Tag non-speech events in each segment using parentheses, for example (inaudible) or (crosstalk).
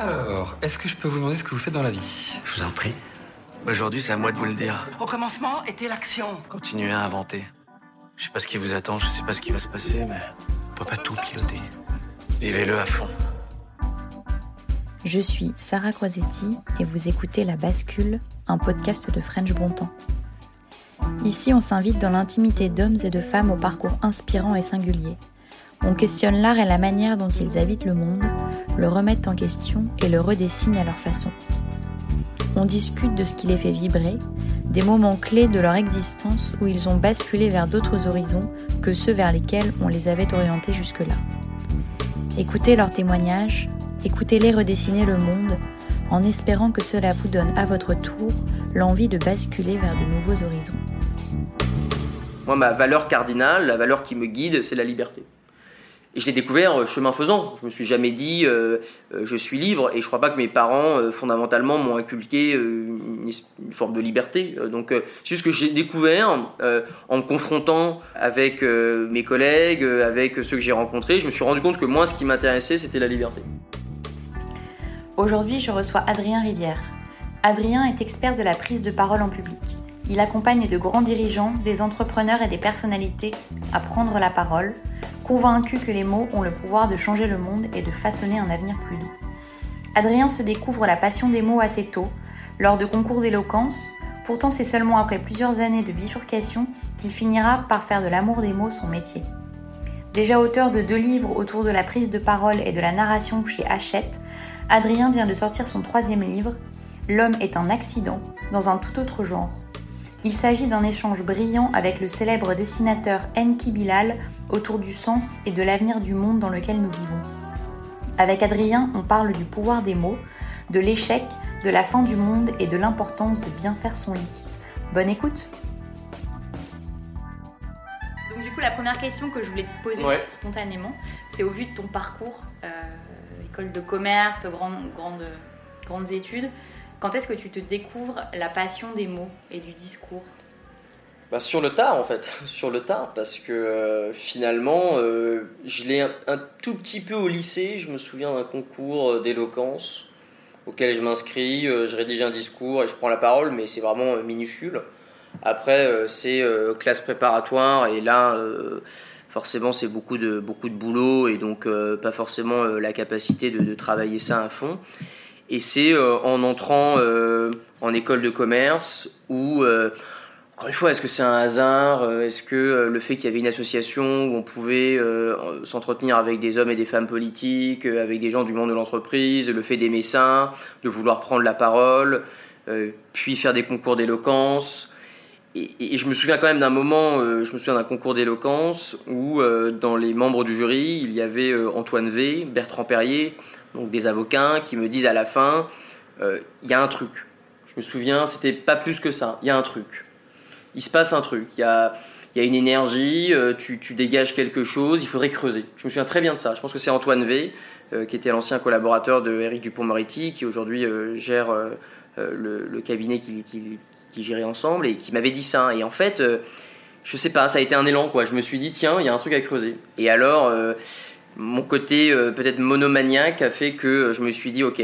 Alors, est-ce que je peux vous demander ce que vous faites dans la vie? Je vous en prie. Aujourd'hui, c'est à moi de vous le dire. Au commencement était l'action. Continuez à inventer. Je sais pas ce qui vous attend, je sais pas ce qui va se passer, mais on peut pas tout piloter. Vivez-le à fond. Je suis Sarah Crosetti et vous écoutez La Bascule, un podcast de French Bontemps. Ici, on s'invite dans l'intimité d'hommes et de femmes au parcours inspirant et singulier. On questionne l'art et la manière dont ils habitent le monde, le remettent en question et le redessinent à leur façon. On discute de ce qui les fait vibrer, des moments clés de leur existence où ils ont basculé vers d'autres horizons que ceux vers lesquels on les avait orientés jusque-là. Écoutez leurs témoignages, écoutez-les redessiner le monde, en espérant que cela vous donne à votre tour l'envie de basculer vers de nouveaux horizons. Moi, ma valeur cardinale, la valeur qui me guide, c'est la liberté. Et je l'ai découvert euh, chemin faisant. Je me suis jamais dit euh, euh, je suis libre et je crois pas que mes parents fondamentalement m'ont inculqué une, une, forme de liberté. Donc c'est juste que j'ai découvert en me confrontant avec mes collègues, avec ceux que j'ai rencontrés, je me suis rendu compte que moi ce qui m'intéressait c'était la liberté. Aujourd'hui, je reçois Adrien Rivière. Adrien est expert de la prise de parole en public. Il accompagne de grands dirigeants, des entrepreneurs et des personnalités à prendre la parole, convaincus que les mots ont le pouvoir de changer le monde et de façonner un avenir plus doux. Adrien se découvre la passion des mots assez tôt, lors de concours d'éloquence, pourtant c'est seulement après plusieurs années de bifurcation qu'il finira par faire de l'amour des mots son métier. Déjà auteur de deux livres autour de la prise de parole et de la narration chez Hachette, Adrien vient de sortir son troisième livre, L'homme est un accident, dans un tout autre genre. Il s'agit d'un échange brillant avec le célèbre dessinateur Enki Bilal autour du sens et de l'avenir du monde dans lequel nous vivons. Avec Adrien, on parle du pouvoir des mots, de l'échec, de la fin du monde et de l'importance de bien faire son lit. Bonne écoute Donc du coup, la première question que je voulais te poser Ouais. spontanément, c'est au vu de ton parcours, euh, école de commerce, grande, grande, grandes études, quand est-ce que tu te découvres la passion des mots et du discours? Bah, sur le tard en fait, (laughs) sur le tard, parce que euh, finalement, euh, je l'ai un, tout petit peu au lycée, je me souviens d'un concours euh, d'éloquence auquel je m'inscris, je rédige un discours et je prends la parole, mais c'est vraiment minuscule. Après, c'est classe préparatoire et là, forcément, c'est beaucoup de, beaucoup de boulot et donc pas forcément la capacité de travailler ça à fond. Et c'est euh, en entrant euh, en école de commerce où, euh, encore une fois, est-ce que c'est un hasard Est-ce que le fait qu'il y avait une association où on pouvait s'entretenir avec des hommes et des femmes politiques, avec des gens du monde de l'entreprise, le fait d'aimer ça, de vouloir prendre la parole, puis faire des concours d'éloquence. Et, je me souviens quand même d'un moment, je me souviens d'un concours d'éloquence où dans les membres du jury, il y avait Antoine V, Bertrand Perrier, donc des avocats qui me disent à la fin, euh, il y a un truc. Je me souviens, c'était pas plus que ça, il y a un truc. Il se passe un truc. Il y a, y a une énergie, euh, tu, tu dégages quelque chose, il faudrait creuser. Je me souviens très bien de ça. Je pense que c'est Antoine V, euh, qui était l'ancien collaborateur de Éric Dupont-Moretti, qui aujourd'hui gère le, cabinet qui, qui, qui gérait ensemble et qui m'avait dit ça. Et en fait, je sais pas, ça a été un élan quoi. Je me suis dit tiens, il y a un truc à creuser. Et alors, mon côté euh, peut-être monomaniaque a fait que je me suis dit ok,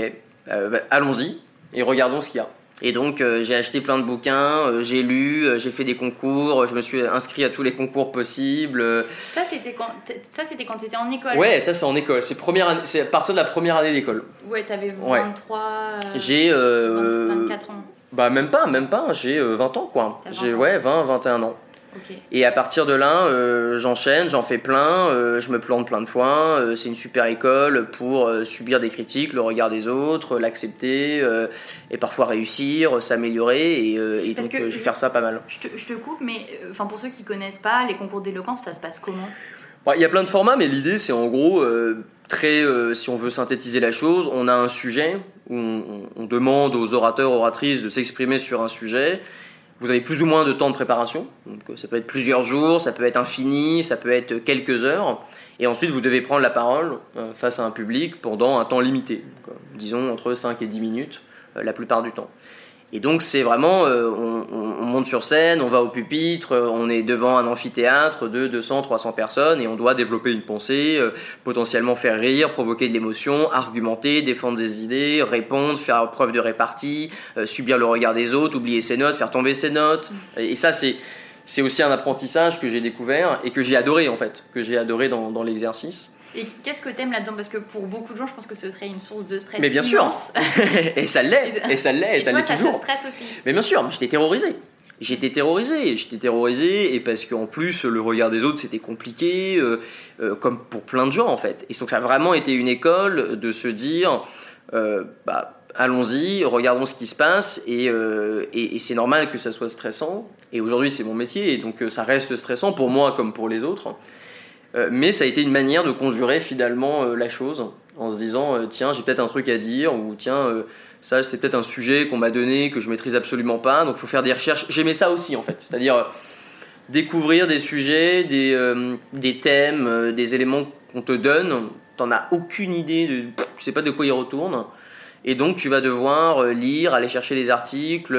euh, bah, allons-y et regardons ce qu'il y a. Et donc euh, j'ai acheté plein de bouquins, euh, j'ai lu, euh, j'ai fait des concours, je me suis inscrit à tous les concours possibles. euh, Ça, c'était quand, ça, c'était quand étais en école. Ouais, ça c'est en école, c'est première année- c'est à partir de la première année d'école. Ouais, t'avais 23, Ouais. euh, J'ai euh, 20, 24 ans. bah même pas, même pas, j'ai euh, 20 ans quoi. T'as 20 J'ai ouais, 20, 21 ans. Et à partir de là, euh, j'enchaîne, j'en fais plein, euh, je me plante plein de fois. euh, c'est une super école pour subir des critiques, le regard des autres, l'accepter et parfois réussir, s'améliorer. Et, donc que- je vais faire ça pas mal. Je te, je te coupe, mais enfin pour ceux qui connaissent pas, les concours d'éloquence, ça se passe comment? Bon, Il y a plein de formats, mais l'idée c'est en gros très, euh, si on veut synthétiser la chose, on a un sujet où on, on- on demande aux orateurs, oratrices de s'exprimer sur un sujet. Vous avez plus ou moins de temps de préparation, donc euh, ça peut être plusieurs jours, ça peut être infini, ça peut être quelques heures, et ensuite vous devez prendre la parole euh, face à un public pendant un temps limité, euh, disons entre 5 et 10 minutes la plupart du temps. Et donc c'est vraiment, euh, on, on- on monte sur scène, on va au pupitre, euh, on est devant un amphithéâtre de 200, 300 personnes et on doit développer une pensée, euh, potentiellement faire rire, provoquer de l'émotion, argumenter, défendre des idées, répondre, faire preuve de répartie, euh, subir le regard des autres, oublier ses notes, faire tomber ses notes. Et ça c'est c'est aussi un apprentissage que j'ai découvert et que j'ai adoré en fait, que j'ai adoré dans, dans l'exercice. Et qu'est-ce que t'aimes là-dedans? Parce que pour beaucoup de gens, je pense que ce serait une source de stress. Mais bien sûr. et ça l'est, et ça l'est, et, Et ça l'est ça toujours. te stresse aussi. Mais bien sûr, j'étais terrorisé. J'étais terrorisé, j'étais terrorisé, et parce qu'en plus, le regard des autres, c'était compliqué, euh, euh, comme pour plein de gens, en fait. Et donc, ça a vraiment été une école de se dire, euh, bah, allons-y, regardons ce qui se passe, et, et, et c'est normal que ça soit stressant. Et aujourd'hui, c'est mon métier, et donc ça reste stressant pour moi comme pour les autres. Euh, mais ça a été une manière de conjurer finalement euh, la chose, en se disant, euh, tiens, j'ai peut-être un truc à dire, ou tiens, ça c'est peut-être un sujet qu'on m'a donné que je maîtrise absolument pas, donc faut faire des recherches. J'aimais ça aussi en fait, c'est-à-dire découvrir des sujets, des, thèmes, des éléments qu'on te donne, t'en as aucune idée, de, tu sais pas de quoi ils retournent, et donc tu vas devoir lire, aller chercher des articles,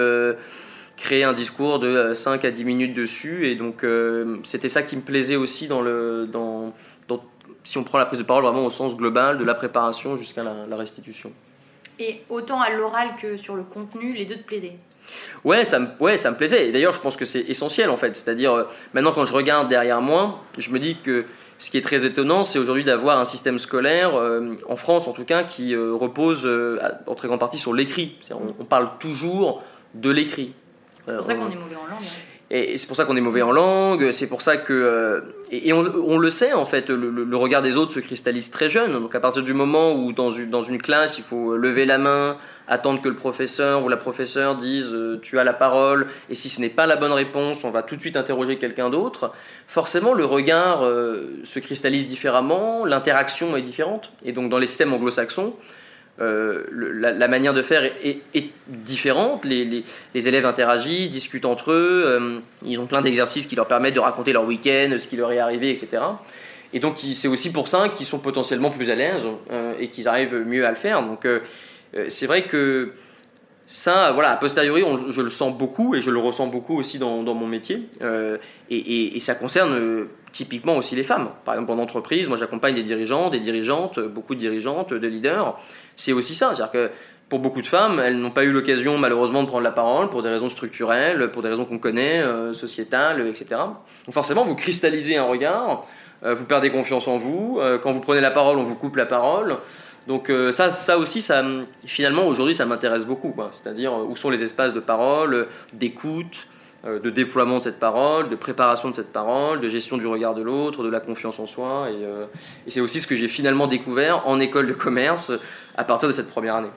créer un discours de euh, 5 à 10 minutes dessus, et donc euh, c'était ça qui me plaisait aussi dans le... Dans, dans- si on prend la prise de parole vraiment au sens global, de la préparation jusqu'à la, la restitution. Et autant à l'oral que sur le contenu, les deux te plaisaient? Ouais, ça me, ouais, ça me plaisait. Et d'ailleurs, je pense que c'est essentiel en fait. C'est-à-dire, euh, maintenant quand je regarde derrière moi, je me dis que ce qui est très étonnant, c'est aujourd'hui d'avoir un système scolaire, euh, en France en tout cas, qui euh, repose euh, en très grande partie sur l'écrit. On parle toujours de l'écrit. C'est pour ça qu'on est mauvais en langue. hein. Et c'est pour ça qu'on est mauvais en langue, c'est pour ça que... euh, et on, on le sait en fait, le, le- le regard des autres se cristallise très jeune. Donc à partir du moment où dans une, dans une classe, il faut lever la main, attendre que le professeur ou la professeure dise euh, tu as la parole, et si ce n'est pas la bonne réponse, on va tout de suite interroger quelqu'un d'autre, forcément le regard euh, se cristallise différemment, l'interaction est différente. Et donc dans les systèmes anglo-saxons, euh, la, manière de faire est, différente. Les, élèves interagissent, discutent entre eux. euh, ils ont plein d'exercices qui leur permettent de raconter leur week-end, ce qui leur est arrivé, etc. Et donc c'est aussi pour ça qu'ils sont potentiellement plus à l'aise euh, et qu'ils arrivent mieux à le faire. Donc c'est vrai que ça, voilà, a posteriori, je le sens beaucoup et je le ressens beaucoup aussi dans, mon métier. Euh, et, ça concerne euh, typiquement aussi les femmes. Par exemple, en entreprise, moi j'accompagne des dirigeants, des dirigeantes, beaucoup de dirigeantes, de leaders. C'est aussi ça, c'est-à-dire que pour beaucoup de femmes, elles n'ont pas eu l'occasion malheureusement de prendre la parole pour des raisons structurelles, pour des raisons qu'on connaît, euh, sociétales, etc. Donc forcément, vous cristallisez un regard, vous perdez confiance en vous. quand vous prenez la parole, on vous coupe la parole. Donc euh, ça, ça aussi, ça, finalement, aujourd'hui, ça m'intéresse beaucoup. C'est-à-dire euh, où sont les espaces de parole, euh, d'écoute, de déploiement de cette parole, de préparation de cette parole, de gestion du regard de l'autre, de la confiance en soi. Et, et c'est aussi ce que j'ai finalement découvert en école de commerce à partir de cette première année.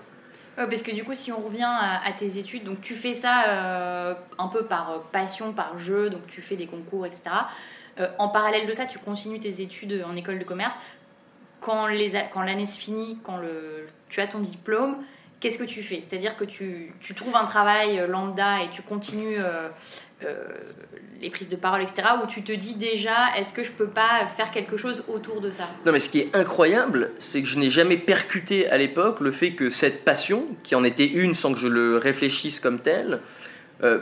Parce que du coup, si on revient à, à tes études, donc tu fais ça un peu par passion, par jeu, donc tu fais des concours, etc. En parallèle de ça, tu continues tes études en école de commerce. Quand l'année se finit, quand tu as ton diplôme, qu'est-ce que tu fais? C'est-à-dire que tu, trouves un travail lambda et tu continues les prises de parole, etc., où tu te dis déjà, est-ce que je peux pas faire quelque chose autour de ça? Non, mais ce qui est incroyable, c'est que je n'ai jamais percuté à l'époque le fait que cette passion, qui en était une sans que je le réfléchisse comme telle,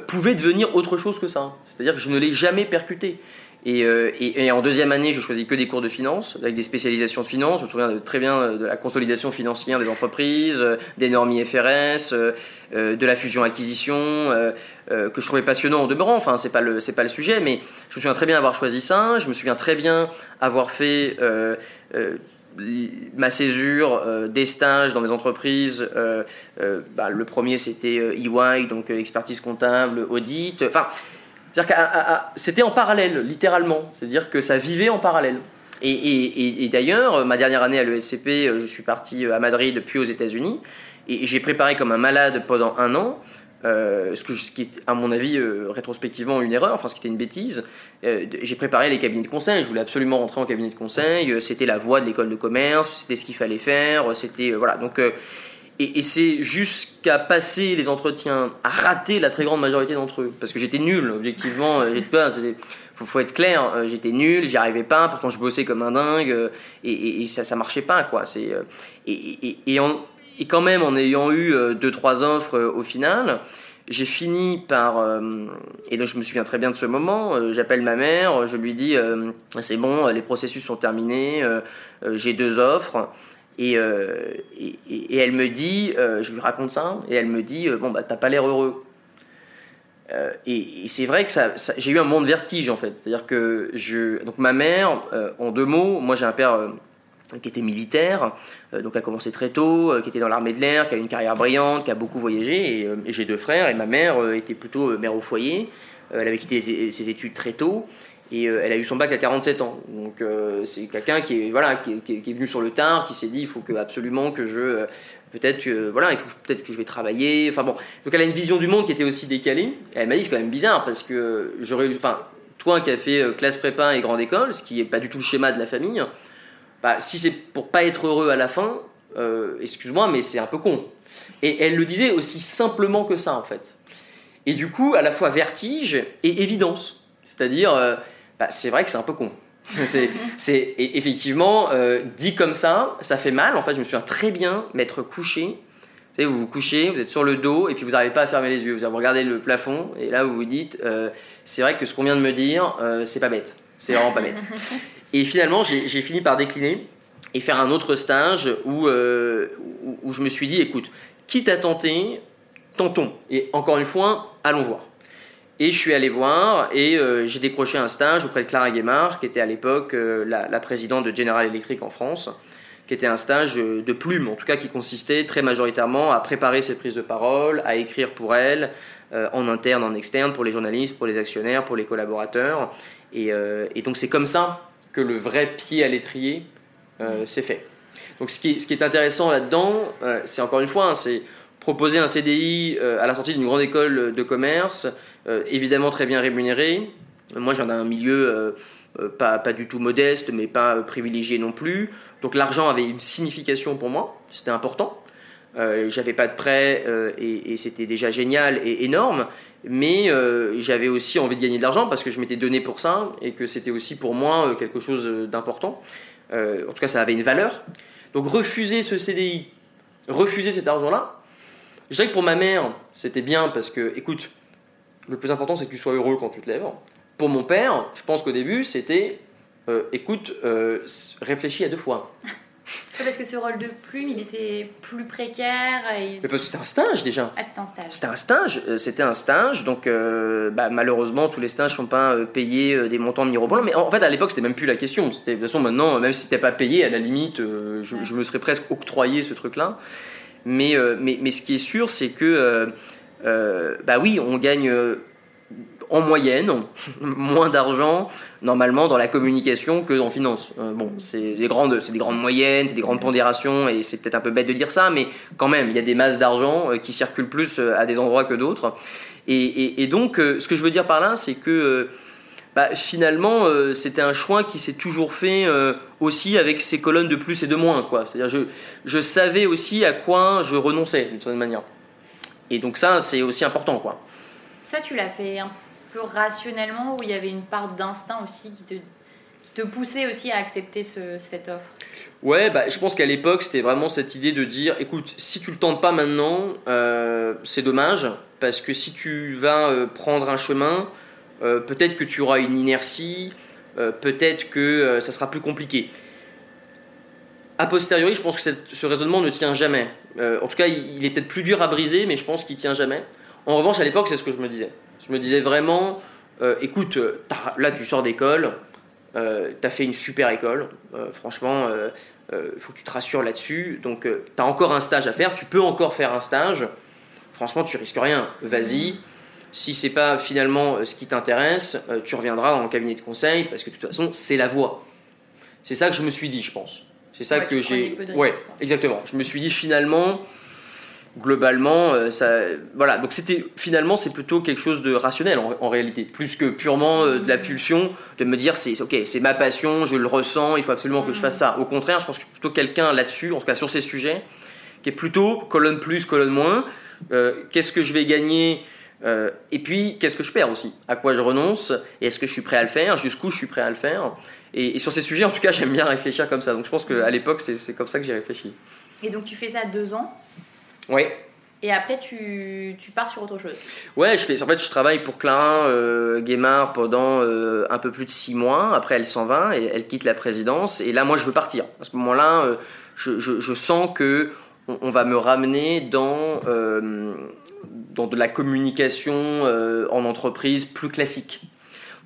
pouvait devenir autre chose que ça. C'est-à-dire que je ne l'ai jamais percuté. Euh, et, en deuxième année, je choisis que des cours de finance, avec des spécialisations de finance. Je me souviens très bien de la consolidation financière des entreprises, euh, des normes IFRS, euh, de la fusion-acquisition, que je trouvais passionnant en demeurant. Enfin, c'est pas le pas le sujet, mais je me souviens très bien avoir choisi ça. Je me souviens très bien avoir fait ma césure des stages dans des entreprises. Bah, le premier, c'était EY, donc expertise comptable, audit. Enfin c'est-à-dire que c'était en parallèle, littéralement. C'est-à-dire que ça vivait en parallèle. Et, d'ailleurs, ma dernière année à l'ESCP, euh, je suis parti euh, à Madrid puis aux États-Unis. Et j'ai préparé comme un malade pendant un an. Euh, ce, qui est, à mon avis, rétrospectivement une erreur, enfin ce qui était une bêtise. j'ai préparé les cabinets de conseil, je voulais absolument rentrer en cabinet de conseil, c'était la voie de l'école de commerce, c'était ce qu'il fallait faire, c'était. voilà. Donc et, c'est jusqu'à passer les entretiens, à rater la très grande majorité d'entre eux. Parce que j'étais nul, objectivement. Il euh, faut, faut être clair, euh, j'étais nul, j'y arrivais pas, pourtant je bossais comme un dingue, euh, et, ça, ça marchait pas, quoi. Et, et, quand même, en ayant eu deux, trois offres au final, j'ai fini par. et donc je me souviens très bien de ce moment. J'appelle ma mère, je lui dis c'est bon, les processus sont terminés, j'ai deux offres. Euh, et, elle me dit, euh, je lui raconte ça, et elle me dit, euh, bon, bah, t'as pas l'air heureux. et, c'est vrai que ça, j'ai eu un moment de vertige en fait. C'est-à-dire que je. Donc ma mère, en deux mots, moi j'ai un père qui était militaire, donc a commencé très tôt, qui était dans l'armée de l'air, qui a une carrière brillante, qui a beaucoup voyagé, et, j'ai deux frères, et ma mère était plutôt mère au foyer. elle avait quitté ses études très tôt. Et euh, elle a eu son bac à 47 ans. Donc euh, c'est quelqu'un qui est voilà qui est, venu sur le tard, qui s'est dit il faut que absolument que je euh, peut-être que voilà il faut peut-être que je vais travailler. Enfin bon, donc elle a une vision du monde qui était aussi décalée. Et elle m'a dit c'est quand même bizarre parce que j'aurais enfin toi qui as fait classe prépa et grande école, ce qui est pas du tout le schéma de la famille, bah, si c'est pour pas être heureux à la fin, excuse-moi mais c'est un peu con. Et elle le disait aussi simplement que ça en fait. Et du coup à la fois vertige et évidence. C'est-à-dire bah, c'est vrai que c'est un peu con. (laughs) c'est effectivement euh, dit comme ça, ça fait mal. En fait, je me souviens très bien m'être couché. Vous, savez, vous vous couchez, vous êtes sur le dos et puis vous n'arrivez pas à fermer les yeux. Vous regardez le plafond et là vous vous dites, euh, c'est vrai que ce qu'on vient de me dire, euh, c'est pas bête. C'est vraiment pas bête. (laughs) Et finalement, j'ai fini par décliner et faire un autre stage où, où, où je me suis dit, écoute, quitte à tenter, tentons. Et encore une fois, allons voir. Et je suis allé voir et euh, j'ai décroché un stage auprès de Clara Guémard, qui était à l'époque euh, la, présidente de General Electric en France, qui était un stage euh, de plume, en tout cas qui consistait très majoritairement à préparer ses prises de parole, à écrire pour elle, en interne, en externe, pour les journalistes, pour les actionnaires, pour les collaborateurs. Et, donc c'est comme ça que le vrai pied à l'étrier s'est fait. Donc ce qui, est intéressant là-dedans, c'est encore une fois, hein, c'est proposer un CDI à la sortie d'une grande école de commerce, évidemment très bien rémunéré. Moi, j'en ai un milieu euh, euh, pas, pas, du tout modeste, mais pas privilégié non plus. Donc l'argent avait une signification pour moi, c'était important. Euh, j'avais pas de prêt et, c'était déjà génial et énorme, mais j'avais aussi envie de gagner de l'argent parce que je m'étais donné pour ça et que c'était aussi pour moi quelque chose d'important. en tout cas, ça avait une valeur. Donc refuser ce CDI, refuser cet argent-là, je dirais que pour ma mère, c'était bien parce que, écoute, le plus important, c'est que tu sois heureux quand tu te lèves. Pour mon père, je pense qu'au début, c'était euh, écoute, euh, réfléchis à deux fois. parce que ce rôle de plume, il était plus précaire. Et... Mais parce que c'était un stage déjà. Ah, c'était un stage. C'était un stage. Euh, c'était un stage. Donc, bah, malheureusement, tous les stages ne sont pas payés des montants mirobolants. Mais en fait, à l'époque, c'était même plus la question. De toute façon, maintenant, même si c'était pas payé, à la limite, je, je, me serais presque octroyé ce truc-là. Mais, mais, mais, ce qui est sûr, c'est que euh, bah oui, on gagne euh, en moyenne (laughs) moins d'argent normalement dans la communication que en finance. Euh, bon, c'est des grandes, moyennes, c'est des grandes pondérations et c'est peut-être un peu bête de dire ça, mais quand même, il y a des masses d'argent qui circulent plus à des endroits que d'autres. Et, donc, ce que je veux dire par là, c'est que bah, finalement, euh, c'était un choix qui s'est toujours fait euh, aussi avec ces colonnes de plus et de moins. C'est-à-dire, je, je savais aussi à quoi je renonçais, d'une certaine manière. Et donc ça, c'est aussi important. Quoi. Ça, tu l'as fait un peu rationnellement, où il y avait une part d'instinct aussi qui te, qui te poussait aussi à accepter ce- cette offre? Ouais, bah, je pense qu'à l'époque, c'était vraiment cette idée de dire, écoute, si tu le tentes pas maintenant, euh, c'est dommage, parce que si tu vas euh, prendre un chemin, euh, peut-être que tu auras une inertie, peut-être que ça sera plus compliqué. A posteriori, je pense que ce raisonnement ne tient jamais. Euh, en tout cas, il, est peut-être plus dur à briser, mais je pense qu'il tient jamais. En revanche, à l'époque, c'est ce que je me disais. Je me disais vraiment, euh, écoute, t'as- là, tu sors d'école, euh, t'as fait une super école, euh, franchement, il faut que tu te rassures là-dessus. Donc, tu as encore un stage à faire, tu peux encore faire un stage. Franchement, tu risques rien. Vas-y. Si c'est pas finalement ce qui t'intéresse, tu reviendras dans le cabinet de conseil parce que de toute façon, c'est la voie. C'est ça que je me suis dit, je pense. C'est ça Ouais, que j'ai. Ouais, exactement. Je me suis dit finalement, globalement, euh, ça, voilà. Donc c'était finalement, c'est plutôt quelque chose de rationnel en, en réalité, plus que purement euh, de la pulsion, de me dire c'est ok, c'est ma passion, je le ressens, il faut absolument que je fasse ça. Au contraire, je pense que plutôt quelqu'un là-dessus, en tout cas sur ces sujets, qui est plutôt colonne plus, colonne moins. euh, qu'est-ce que je vais gagner euh, et puis, qu'est-ce que je perds aussi? À quoi je renonce? Et est-ce que je suis prêt à le faire? Jusqu'où je suis prêt à le faire? Et, et sur ces sujets, en tout cas, (laughs) j'aime bien réfléchir comme ça. Donc, je pense qu'à l'époque, c'est comme ça que j'ai réfléchi. Et donc tu fais ça deux ans, Ouais. et après tu, tu pars sur autre chose. Ouais, je fais. En fait, je travaille pour Clara euh, Guémard pendant euh, un peu plus de six mois. Après, elle s'en va et elle quitte la présidence. Et là, moi, je veux partir. À ce moment-là, euh, je, je- je sens que on, on va me ramener dans euh, dans de la communication en entreprise plus classique.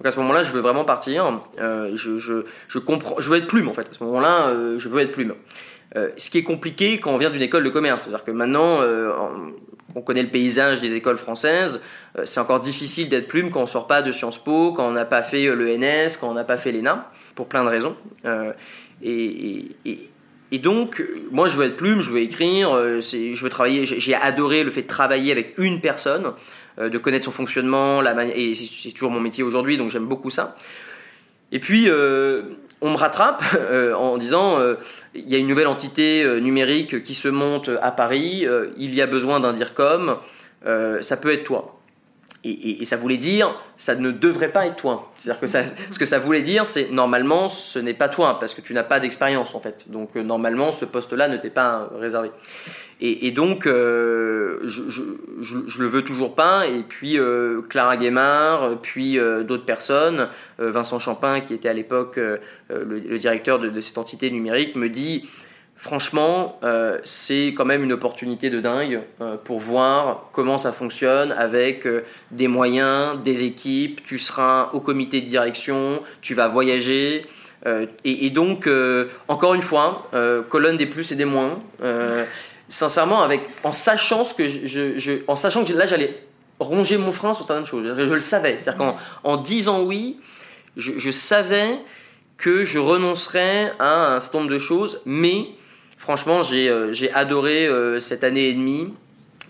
Donc à ce moment-là, je veux vraiment partir. Euh, je, je, je comprends. Je veux être plume en fait. À ce moment-là, euh, je veux être plume. Euh, ce qui est compliqué quand on vient d'une école de commerce, c'est-à-dire que maintenant, en- on connaît le paysage des écoles françaises. C'est encore difficile d'être plume quand on sort pas de Sciences Po, quand on n'a pas fait l'ENS, quand on n'a pas fait l'ENA, pour plein de raisons. Et, et- et- donc, moi, je veux être plume, je veux écrire, je veux travailler. J'ai adoré le fait de travailler avec une personne, de connaître son fonctionnement, la manière, et c'est toujours mon métier aujourd'hui, donc j'aime beaucoup ça. Et puis, euh, on me rattrape (laughs) euh, en disant, euh, il y a une nouvelle entité euh, numérique qui se monte à Paris, euh, il y a besoin d'un DIRCOM, euh, ça peut être toi. Et, ça voulait dire, ça ne devrait pas être toi. C'est-à-dire que ce que ça voulait dire, c'est normalement, ce n'est pas toi, parce que tu n'as pas d'expérience en fait. Donc euh, normalement, ce poste-là ne t'est pas euh, réservé. Et, donc, euh, je, je, le veux toujours pas. Et puis euh, Clara Guémard, puis euh, d'autres personnes, Vincent Champin, qui était à l'époque le, directeur de, cette entité numérique, me dit franchement, c'est quand même une opportunité de dingue pour voir comment ça fonctionne avec des moyens, des équipes. Tu seras au comité de direction, tu vas voyager. et, et donc, encore une fois, colonne des plus et des moins. Sincèrement, avec, en sachant ce que je, je- en sachant que là j'allais ronger mon frein sur certaines choses. Je, le savais. C'est-à-dire qu'en en disant oui, je, savais que je renoncerais à un certain nombre de choses, mais franchement, j'ai euh, adoré euh, cette année et demie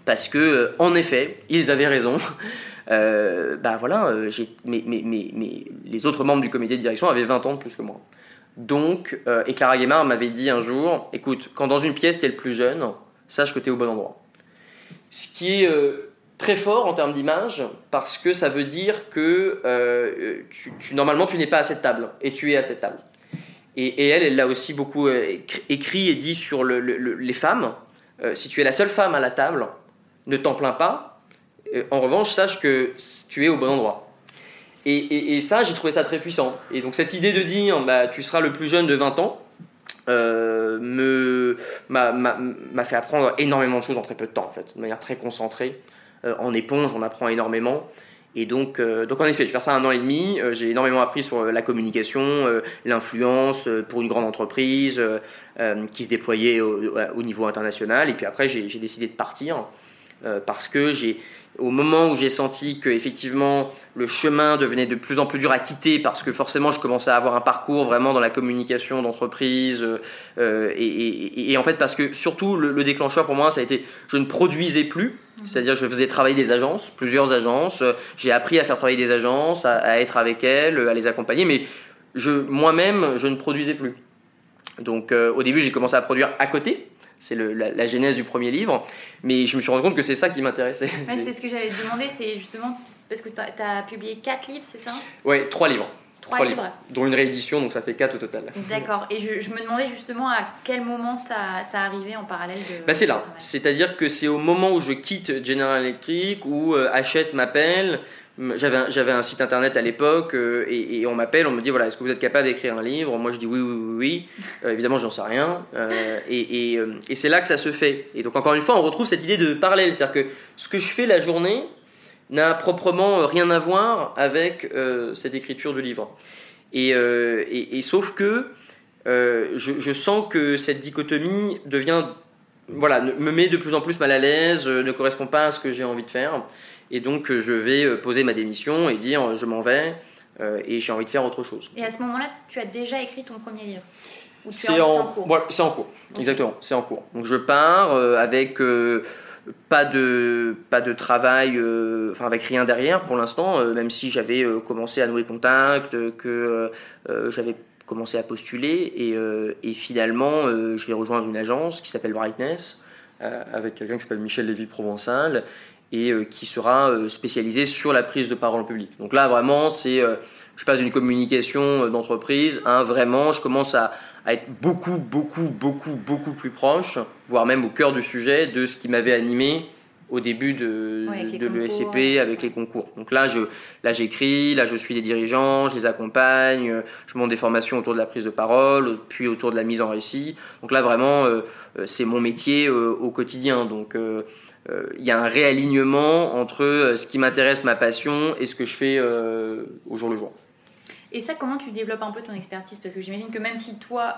parce que, euh, en effet, ils avaient raison. (laughs) Euh, bah voilà, mais, mais, mais, mais les autres membres du comité de direction avaient 20 ans de plus que moi. Donc, et Clara Guémard m'avait dit un jour, écoute, quand dans une pièce tu es le plus jeune, sache que tu es au bon endroit. Ce qui est euh, très fort en termes d'image, parce que ça veut dire que euh, tu, normalement tu n'es pas à cette table, et tu es à cette table. Et, elle, elle l'a aussi beaucoup euh, écrit- et dit sur le- le- le- les femmes. Si tu es la seule femme à la table, ne t'en plains pas. En revanche, sache que tu es au bon endroit. Et, et- et ça, j'ai trouvé ça très puissant. Et donc cette idée de dire, bah, tu seras le plus jeune de 20 ans, euh, me m'a- fait apprendre énormément de choses en très peu de temps, en fait, de manière très concentrée. Euh, en éponge, on apprend énormément. Et donc, euh, donc en effet, je vais faire ça un an et demi. J'ai énormément appris sur la communication, l'influence pour une grande entreprise qui se déployait au, au niveau international. Et puis après, j'ai décidé de partir parce que j'ai au moment où j'ai senti que effectivement le chemin devenait de plus en plus dur à quitter parce que forcément je commençais à avoir un parcours vraiment dans la communication d'entreprise euh, et, en fait parce que surtout le, déclencheur pour moi ça a été je ne produisais plus. Mhm. c'est-à-dire je faisais travailler des agences plusieurs agences. J'ai appris à faire travailler des agences à, être avec elles à les accompagner mais je moi-même je ne produisais plus. Donc euh, au début j'ai commencé à produire à côté c'est la, la, genèse du premier livre. Mais je me suis rendu compte que c'est ça qui m'intéressait. c'est (laughs) ce que j'allais te demander, c'est justement parce que tu as, publié 4 livres, c'est ça? Oui, 3 livres. 3, livres. Dont une réédition, donc ça fait 4 au total. D'accord. Et je, me demandais justement à quel moment ça, ça arrivait en parallèle de. Bah c'est là. C'est-à-dire que c'est au moment où je quitte General Electric, où euh, Hachette m'appelle, j'avais un, site internet à l'époque euh, et, on m'appelle, on me dit voilà, est-ce que vous êtes capable d'écrire un livre? Moi je dis oui, oui, oui, oui. Euh, évidemment, j'en sais rien. Euh, et, et, c'est là que ça se fait. Et donc, encore une fois, on retrouve cette idée de parallèle. C'est-à-dire que ce que je fais la journée n'a proprement rien à voir avec cette écriture du livre. Et, et sauf que je, je, sens que cette dichotomie devient. Voilà, me met de plus en plus mal à l'aise, ne correspond pas à ce que j'ai envie de faire. Et donc, euh, je vais euh, poser ma démission et dire euh, je m'en vais et j'ai envie de faire autre chose. Et à ce moment-là, tu as déjà écrit ton premier livre C'est en, cours? C'est en cours, exactement, c'est en cours. Donc je pars avec pas de pas de travail, enfin avec rien derrière pour l'instant, même si j'avais commencé à nouer contact, que j'avais commencé à postuler et, et finalement je vais rejoindre une agence qui s'appelle Brightness avec quelqu'un qui s'appelle Michel Lévy Provençal et euh, qui sera euh, spécialisé sur la prise de parole en public. Donc là, vraiment, c'est, euh, je passe d'une communication d'entreprise à vraiment, je commence à, être beaucoup, beaucoup, beaucoup, beaucoup plus proche, voire même au cœur du sujet de ce qui m'avait animé au début de, de l'ESCP avec les concours. Donc là, je, là, j'écris, là, je suis des dirigeants, je les accompagne, je monte des formations autour de la prise de parole, puis autour de la mise en récit. Donc là, vraiment, c'est mon métier au quotidien. Donc euh, il y a un réalignement entre euh, ce qui m'intéresse, ma passion, et ce que je fais euh, au jour le jour. Et ça, comment tu développes un peu ton expertise? Parce que j'imagine que même si toi,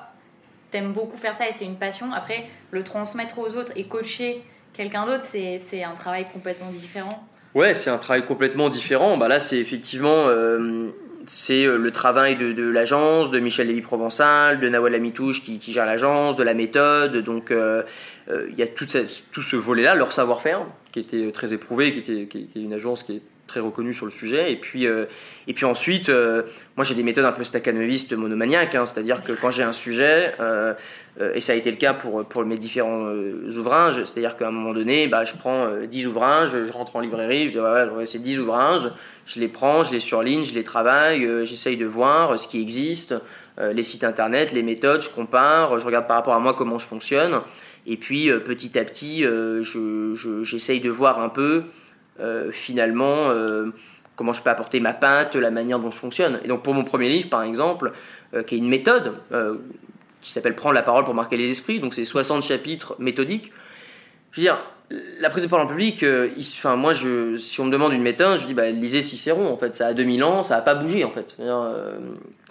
t'aimes beaucoup faire ça et c'est une passion, après, le transmettre aux autres et coacher quelqu'un d'autre, c'est un travail complètement différent. Ouais, c'est un travail complètement différent. Bah là, c'est effectivement c'est le travail de, de l'agence, de Michel Lévy Provençal, de Nawal Amitouche qui, qui gère l'agence, de la méthode. Donc, euh, il y a tout, ce volet-là, leur savoir-faire, qui était très éprouvé, qui était, une agence qui est très reconnue sur le sujet. Et puis, euh, et puis ensuite, euh, moi j'ai des méthodes un peu staccanovistes monomaniaques, hein, c'est-à-dire que quand j'ai un sujet, et ça a été le cas pour, pour mes différents ouvrages, c'est-à-dire qu'à un moment donné, bah, je prends 10 ouvrages, je rentre en librairie, je dis ouais, ouais c'est 10 ouvrages, je les prends, je les surligne, je les travaille, j'essaye de voir ce qui existe, les sites internet, les méthodes, je compare, je regarde par rapport à moi comment je fonctionne. Et puis euh, petit à petit, euh, j'essaye de voir un peu euh, finalement comment je peux apporter ma patte, la manière dont je fonctionne. Et donc pour mon premier livre, par exemple, qui est une méthode qui s'appelle Prendre la parole pour marquer les esprits, donc c'est 60 chapitres méthodiques. Je veux dire, la prise de parole en public, euh, enfin, moi, je, si on me demande une méthode, je dis bah, lisez Cicéron. En fait, ça a 2000 ans, ça n'a pas bougé. En fait. Euh,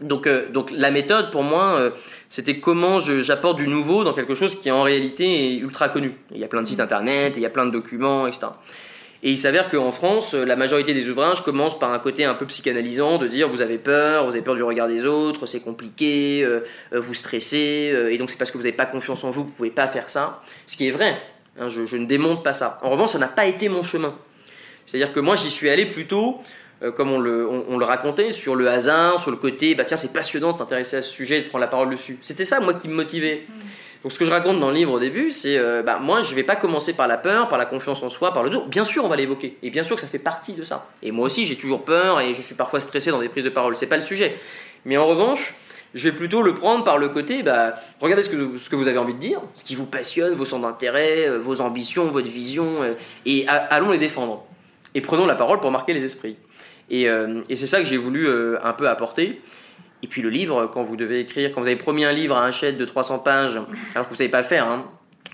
donc, euh, donc, la méthode, pour moi, c'était comment j'apporte du nouveau dans quelque chose qui en réalité est ultra connu. Il y a plein de sites internet, il y a plein de documents, etc. Et il s'avère qu'en France, la majorité des ouvrages commencent par un côté un peu psychanalysant, de dire vous avez peur, vous avez peur du regard des autres, c'est compliqué, vous stressez, et donc c'est parce que vous n'avez pas confiance en vous que vous pouvez pas faire ça. Ce qui est vrai, Hein, je, ne démonte pas ça. En revanche, ça n'a pas été mon chemin. C'est-à-dire que moi, j'y suis allé plutôt, euh, comme on le, on, le, racontait, sur le hasard, sur le côté, bah tiens, c'est passionnant de s'intéresser à ce sujet, de prendre la parole dessus. C'était ça, moi, qui me motivait. Mm. Donc, ce que je raconte dans le livre au début, c'est, euh, bah, moi, je ne vais pas commencer par la peur, par la confiance en soi, par le doute. Bien sûr, on va l'évoquer. Et bien sûr que ça fait partie de ça. Et moi aussi, j'ai toujours peur et je suis parfois stressé dans des prises de parole. C'est pas le sujet. Mais en revanche, je vais plutôt le prendre par le côté, bah, regardez ce que, ce que vous avez envie de dire, ce qui vous passionne, vos centres d'intérêt, euh, vos ambitions, votre vision, euh, et allons les défendre. Et prenons la parole pour marquer les esprits. Et, euh, c'est ça que j'ai voulu un peu apporter. Et puis le livre, quand vous devez écrire, quand vous avez promis un livre à un chèque de 300 pages, alors que vous ne savez pas le faire, hein,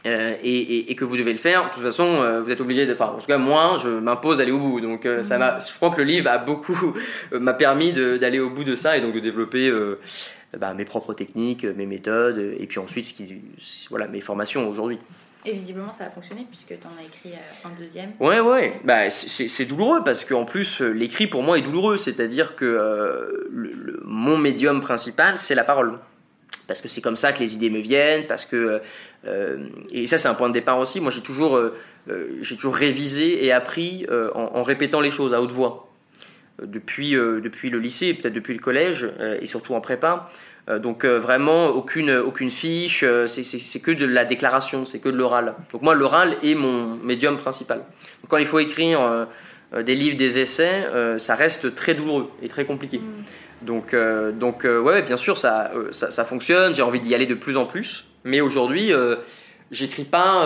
et, que vous devez le faire, de toute façon, vous êtes obligé de. Enfin, en tout cas, moi, je m'impose d'aller au bout. Donc, ça. Je crois que le livre a beaucoup (laughs) m'a permis d'aller au bout de ça et donc de développer bah, mes propres techniques, mes méthodes, et puis ensuite ce qui, voilà, mes formations aujourd'hui. Et visiblement, ça a fonctionné puisque tu en as écrit euh, un deuxième. Ouais, ouais. Bah, c'est douloureux parce qu'en plus, euh, l'écrit pour moi est douloureux. C'est-à-dire que euh, le, mon médium principal, c'est la parole. Parce que c'est comme ça que les idées me viennent. Parce que. et ça, c'est un point de départ aussi. Moi, j'ai toujours, j'ai toujours révisé et appris en, en, répétant les choses à haute voix. Depuis, depuis le lycée, peut-être depuis le collège et surtout en prépa. Euh, donc euh, vraiment aucune, aucune fiche, euh, c'est que de la déclaration, c'est que de l'oral. Donc moi l'oral est mon médium principal. quand il faut écrire des livres, des essais, ça reste très douloureux et très compliqué. Mm. Donc, donc ouais, bien sûr, ça, ça, fonctionne. J'ai envie d'y aller de plus en plus. Mais aujourd'hui, j'écris pas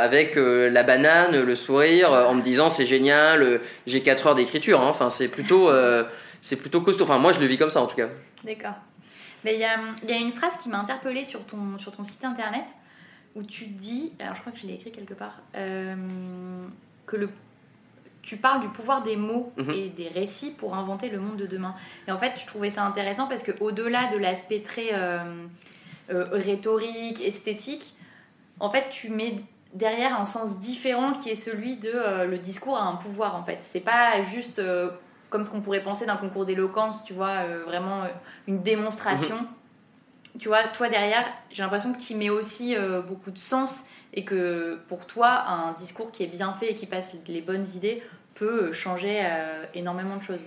avec la banane, le sourire, en me disant c'est génial, j'ai 4 heures d'écriture. Hein. Enfin, c'est plutôt, c'est plutôt costaud. Enfin, moi, je le vis comme ça en tout cas. D'accord. Mais il y a, y a, une phrase qui m'a interpellée sur ton, sur ton site internet où tu dis, alors je crois que je l'ai écrit quelque part, euh, que le, tu parles du pouvoir des mots mhm. et des récits pour inventer le monde de demain. Et en fait, je trouvais ça intéressant parce quau delà de l'aspect très euh, euh, rhétorique, esthétique, en fait, tu mets derrière un sens différent qui est celui de le discours a un pouvoir en fait. C'est pas juste comme ce qu'on pourrait penser d'un concours d'éloquence, tu vois, euh, vraiment euh, une démonstration. Mhm. Tu vois, toi derrière, j'ai l'impression que tu mets aussi euh, beaucoup de sens et que pour toi, un discours qui est bien fait et qui passe les bonnes idées peut changer énormément de choses.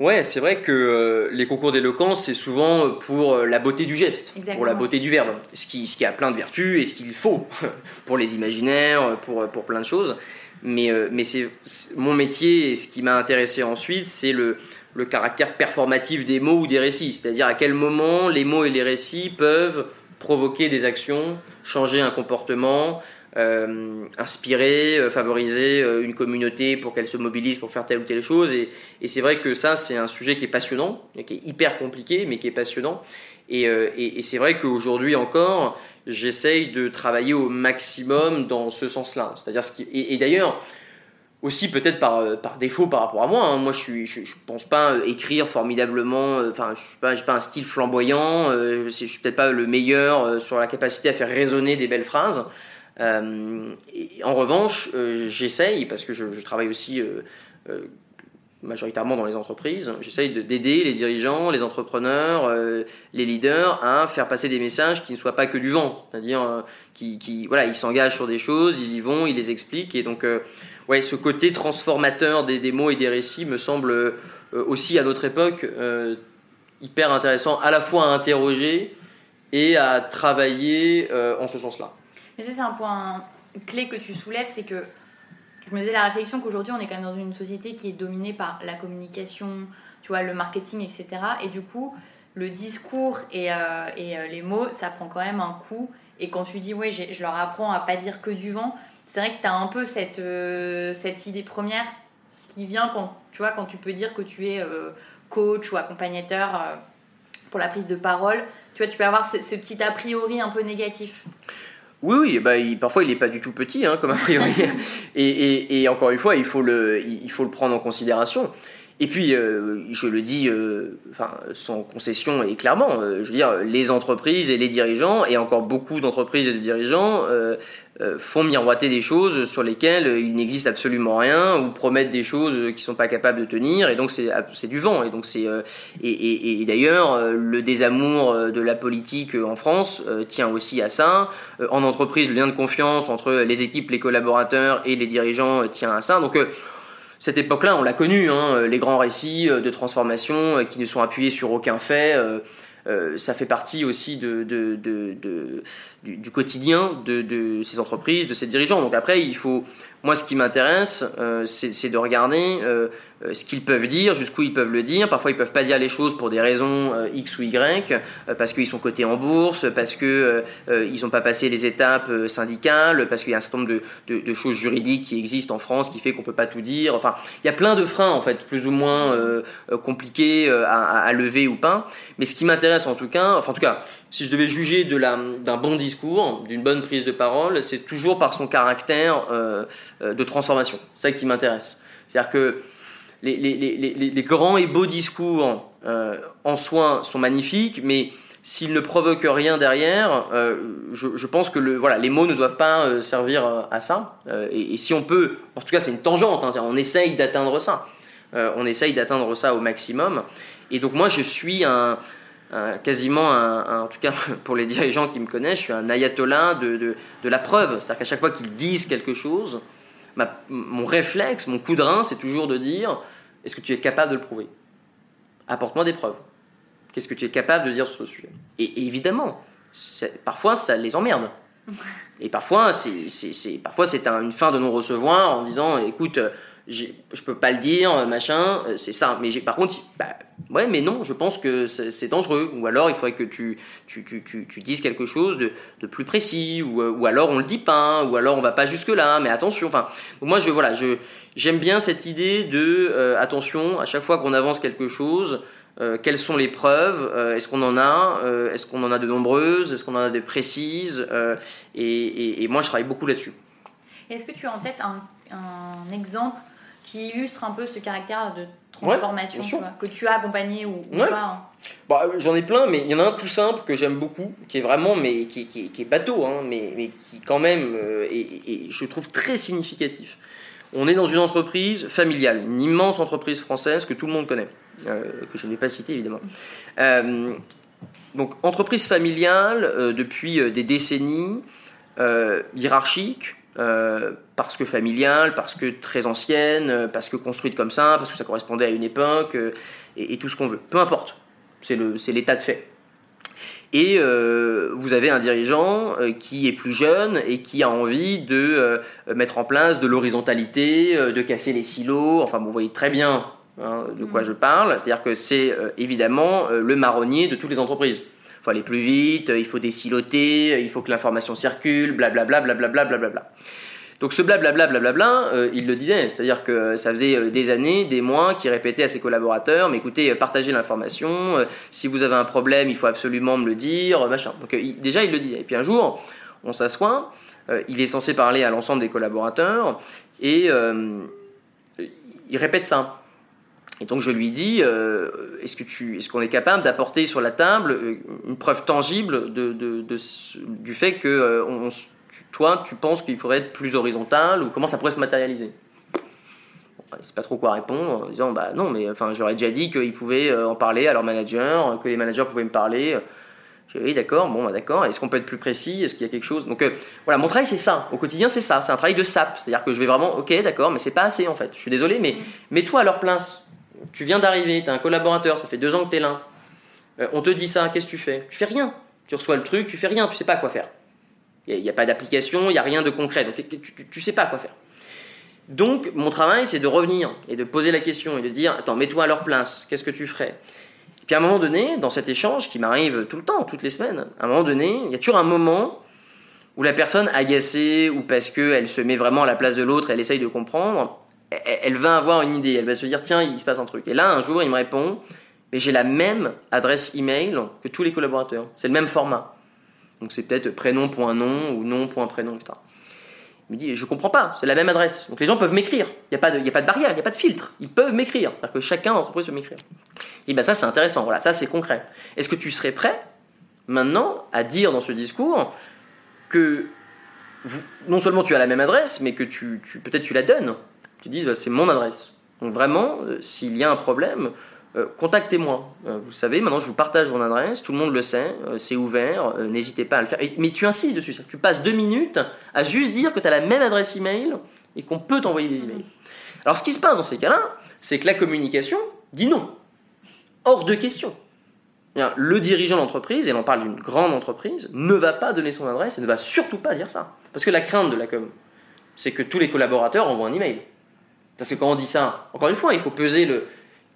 Ouais, c'est vrai que les concours d'éloquence, c'est souvent pour la beauté du geste, pour la beauté du verbe, ce qui, ce qui a plein de vertus et ce qu'il faut (laughs) pour les imaginaires, pour, pour plein de choses. Mais, euh, mais c'est mon métier et ce qui m'a intéressé ensuite, c'est le, le caractère performatif des mots ou des récits. C'est-à-dire à quel moment les mots et les récits peuvent provoquer des actions, changer un comportement, euh, inspirer, euh, favoriser une communauté pour qu'elle se mobilise pour faire telle ou telle chose. Et, c'est vrai que ça, c'est un sujet qui est passionnant, qui est hyper compliqué, mais qui est passionnant. Et, c'est vrai qu'aujourd'hui encore, j'essaye de travailler au maximum dans ce sens-là. C'est-à-dire et, d'ailleurs, aussi peut-être par, euh, par défaut par rapport à moi. Hein. Moi, je ne pense pas écrire formidablement. Euh, enfin, je n'ai pas, un style flamboyant. Euh, je suis peut-être pas le meilleur sur la capacité à faire résonner des belles phrases. En revanche, j'essaye parce que je, travaille aussi majoritairement dans les entreprises. J'essaye d'aider les dirigeants, les entrepreneurs, euh, les leaders à faire passer des messages qui ne soient pas que du vent, c'est-à-dire euh, qui, voilà, ils s'engagent sur des choses, ils y vont, ils les expliquent, et donc euh, ouais, ce côté transformateur des, des, mots et des récits me semble aussi à notre époque hyper intéressant, à la fois à interroger et à travailler en ce sens-là. Mais c'est un point clé que tu soulèves, c'est que je me faisais la réflexion qu'aujourd'hui, on est quand même dans une société qui est dominée par la communication, tu vois, le marketing, etc. Et du coup, le discours et, euh, euh, les mots, ça prend quand même un coup. Et quand tu dis, oui, je leur apprends à pas dire que du vent, c'est vrai que tu as un peu cette, euh, cette idée première qui vient quand tu, peux dire que tu es coach ou accompagnateur pour la prise de parole. Tu vois, tu peux avoir ce petit a priori un peu négatif. Oui, oui, bah, parfois il n'est pas du tout petit, hein, comme a priori. (laughs) et, et, encore une fois, il faut, le, il faut le prendre en considération. Et puis, euh, je le dis euh, enfin, sans concession et clairement, euh, je veux dire, les entreprises et les dirigeants, et encore beaucoup d'entreprises et de dirigeants, euh, font miroiter des choses sur lesquelles il n'existe absolument rien ou promettent des choses qui ne sont pas capables de tenir et donc c'est du vent et donc c'est euh, et, et, d'ailleurs euh, le désamour de la politique en France tient aussi à ça. En entreprise le lien de confiance entre les équipes les collaborateurs et les dirigeants tient à ça. Donc cette époque-là, on l'a connu, hein, les grands récits de transformation qui ne sont appuyés sur aucun fait. Euh, ça fait partie aussi de, de, de, du, quotidien de, ces entreprises, de ces dirigeants. Donc après, il faut, moi, ce qui m'intéresse, euh, c'est de regarder euh, euh, ce qu'ils peuvent dire, jusqu'où ils peuvent le dire. Parfois, ils peuvent pas dire les choses pour des raisons euh, X ou Y, euh, parce qu'ils sont cotés en bourse, parce que ils n'ont pas passé les étapes syndicales, parce qu'il y a un certain nombre de, de, choses juridiques qui existent en France qui fait qu'on peut pas tout dire. Enfin, il y a plein de freins en fait, plus ou moins compliqués à, à, lever ou pas. Mais ce qui m'intéresse en tout cas, enfin en tout cas, si je devais juger d'un bon discours, d'une bonne prise de parole, c'est toujours par son caractère de transformation. C'est ça qui m'intéresse. C'est-à-dire que les, grands et beaux discours euh, en soi sont magnifiques, mais s'il ne provoque rien derrière, je, pense que voilà, les mots ne doivent pas servir à ça. Et, si on peut, en tout cas c'est une tangente, hein, on essaye d'atteindre ça. on essaye d'atteindre ça au maximum. Et donc moi je suis un, quasiment en tout cas (laughs) pour les dirigeants qui me connaissent, je suis un ayatollah de, de, la preuve. C'est-à-dire qu'à chaque fois qu'ils disent quelque chose, mon réflexe, mon coup de rein, c'est toujours de dire est-ce que tu es capable de le prouver? Apporte-moi des preuves. Qu'est-ce que tu es capable de dire sur ce sujet? Et, évidemment, parfois ça les emmerde. (laughs) Et parfois, c'est parfois c'est une fin de non-recevoir en disant écoute, je peux pas le dire, machin, euh, c'est ça. Mais par contre, bah, ouais, mais non, je pense que c'est dangereux. Ou alors, il faudrait que tu, tu, tu, tu dises quelque chose de, de plus précis, ou, euh, ou, alors on le dit pas, ou alors on va pas jusque là, mais attention. Enfin, moi, je voilà, je j'aime bien cette idée de euh, attention à chaque fois qu'on avance quelque chose. quelles sont les preuves? Est-ce qu'on en a? Est-ce qu'on en a de nombreuses? Est-ce qu'on en a des précises? Et, et, moi, je travaille beaucoup là-dessus. Est-ce que tu as en tête un, un exemple qui illustre un peu ce caractère de transformation que tu as accompagné ou, pas hein. bah, J'en ai plein, mais il y en a un tout simple que j'aime beaucoup, qui est vraiment, mais qui, qui, est bateau, hein, mais, mais, qui quand même euh, est, je trouve très significatif. On est dans une entreprise familiale, une immense entreprise française que tout le monde connaît, euh, que je n'ai pas cité évidemment. Euh, donc entreprise familiale depuis des décennies, hiérarchique, euh, parce que familiale, parce que très ancienne, euh, parce que construite comme ça, parce que ça correspondait à une époque, euh, et, tout ce qu'on veut. Peu importe, c'est l'état de fait. Et vous avez un dirigeant qui est plus jeune et qui a envie de mettre en place de l'horizontalité, de casser les silos. Enfin, vous voyez très bien hein, de quoi mm. je parle. C'est-à-dire que c'est évidemment le marronnier de toutes les entreprises faut aller plus vite, il faut désiloter, il faut que l'information circule, blablabla, blablabla, blablabla. Donc ce blablabla, blablabla, euh, il le disait, c'est-à-dire que ça faisait euh, des années, des mois qu'il répétait à ses collaborateurs, mais écoutez, euh, partagez l'information, si vous avez un problème, il faut absolument me le dire, machin. Donc déjà, il le disait. Et puis un jour, on s'assoit, il est censé parler à l'ensemble des collaborateurs, et il répète ça. Et donc je lui dis, euh, est-ce que tu, est-ce qu'on est capable d'apporter sur la table euh, une preuve tangible de, de, du fait que euh, on, toi, tu penses qu'il faudrait être plus horizontal ou comment ça pourrait se matérialiser? Sait pas trop quoi répondre en disant, bah non, mais enfin, j'aurais déjà dit qu'ils pouvaient en parler à leur manager, que les managers pouvaient me parler. Je dis, oui, d'accord, bon, bah, d'accord. Est-ce qu'on peut être plus précis? Est-ce qu'il y a quelque chose? Donc voilà, mon travail c'est ça. Au quotidien, c'est ça. C'est un travail de sap. C'est-à-dire que je vais vraiment, ok, d'accord, mais c'est pas assez en fait. Je suis désolé, mais mets-toi à leur place tu viens d'arriver, tu as un collaborateur, ça fait deux ans que tu es là. Euh, on te dit ça, qu'est-ce que tu fais? Tu fais rien. Tu reçois le truc, tu fais rien, tu sais pas quoi faire. Il n'y a, pas d'application, il n'y a rien de concret, donc tu, ne sais pas quoi faire. Donc mon travail, c'est de revenir et de poser la question et de dire, attends, mets-toi à leur place, qu'est-ce que tu ferais? Et Puis à un moment donné, dans cet échange qui m'arrive tout le temps, toutes les semaines, à un moment donné, il y a toujours un moment où la personne agacée ou parce qu'elle se met vraiment à la place de l'autre, elle essaye de comprendre, elle va avoir une idée, elle va se dire tiens, il se passe un truc. Et là, un jour, il me répond mais j'ai la même adresse email que tous les collaborateurs. C'est le même format. Donc c'est peut-être prénom.nom ou nom.prénom, etc. Il me dit je comprends pas, c'est la même adresse. Donc les gens peuvent m'écrire. Il n'y a, pas de, a pas de barrière, il n'y a pas de filtre. Ils peuvent m'écrire. C'est-à-dire que chacun dans l'entreprise peut m'écrire. Et bien ça, c'est intéressant. Voilà, ça, c'est concret. Est-ce que tu serais prêt maintenant à dire dans ce discours que non seulement tu as la même adresse, mais que tu peut-être tu la donnes tu dis bah, c'est mon adresse. Donc vraiment, euh, s'il y a un problème, euh, contactez-moi. Euh, vous savez, maintenant je vous partage mon adresse, tout le monde le sait, c'est ouvert, n'hésitez pas à le faire. mais tu insistes dessus, ça. tu passes deux minutes à juste dire que tu as la même adresse email et qu'on peut t'envoyer des emails. Alors ce qui se passe dans ces cas-là, c'est que la communication dit non. Hors de question. Le dirigeant d'entreprise, et l'on parle d'une grande entreprise, ne va pas donner son adresse et ne va surtout pas dire ça. Parce que la crainte de la com, c'est que tous les collaborateurs envoient un email. Parce que quand on dit ça, encore une fois, il faut peser le.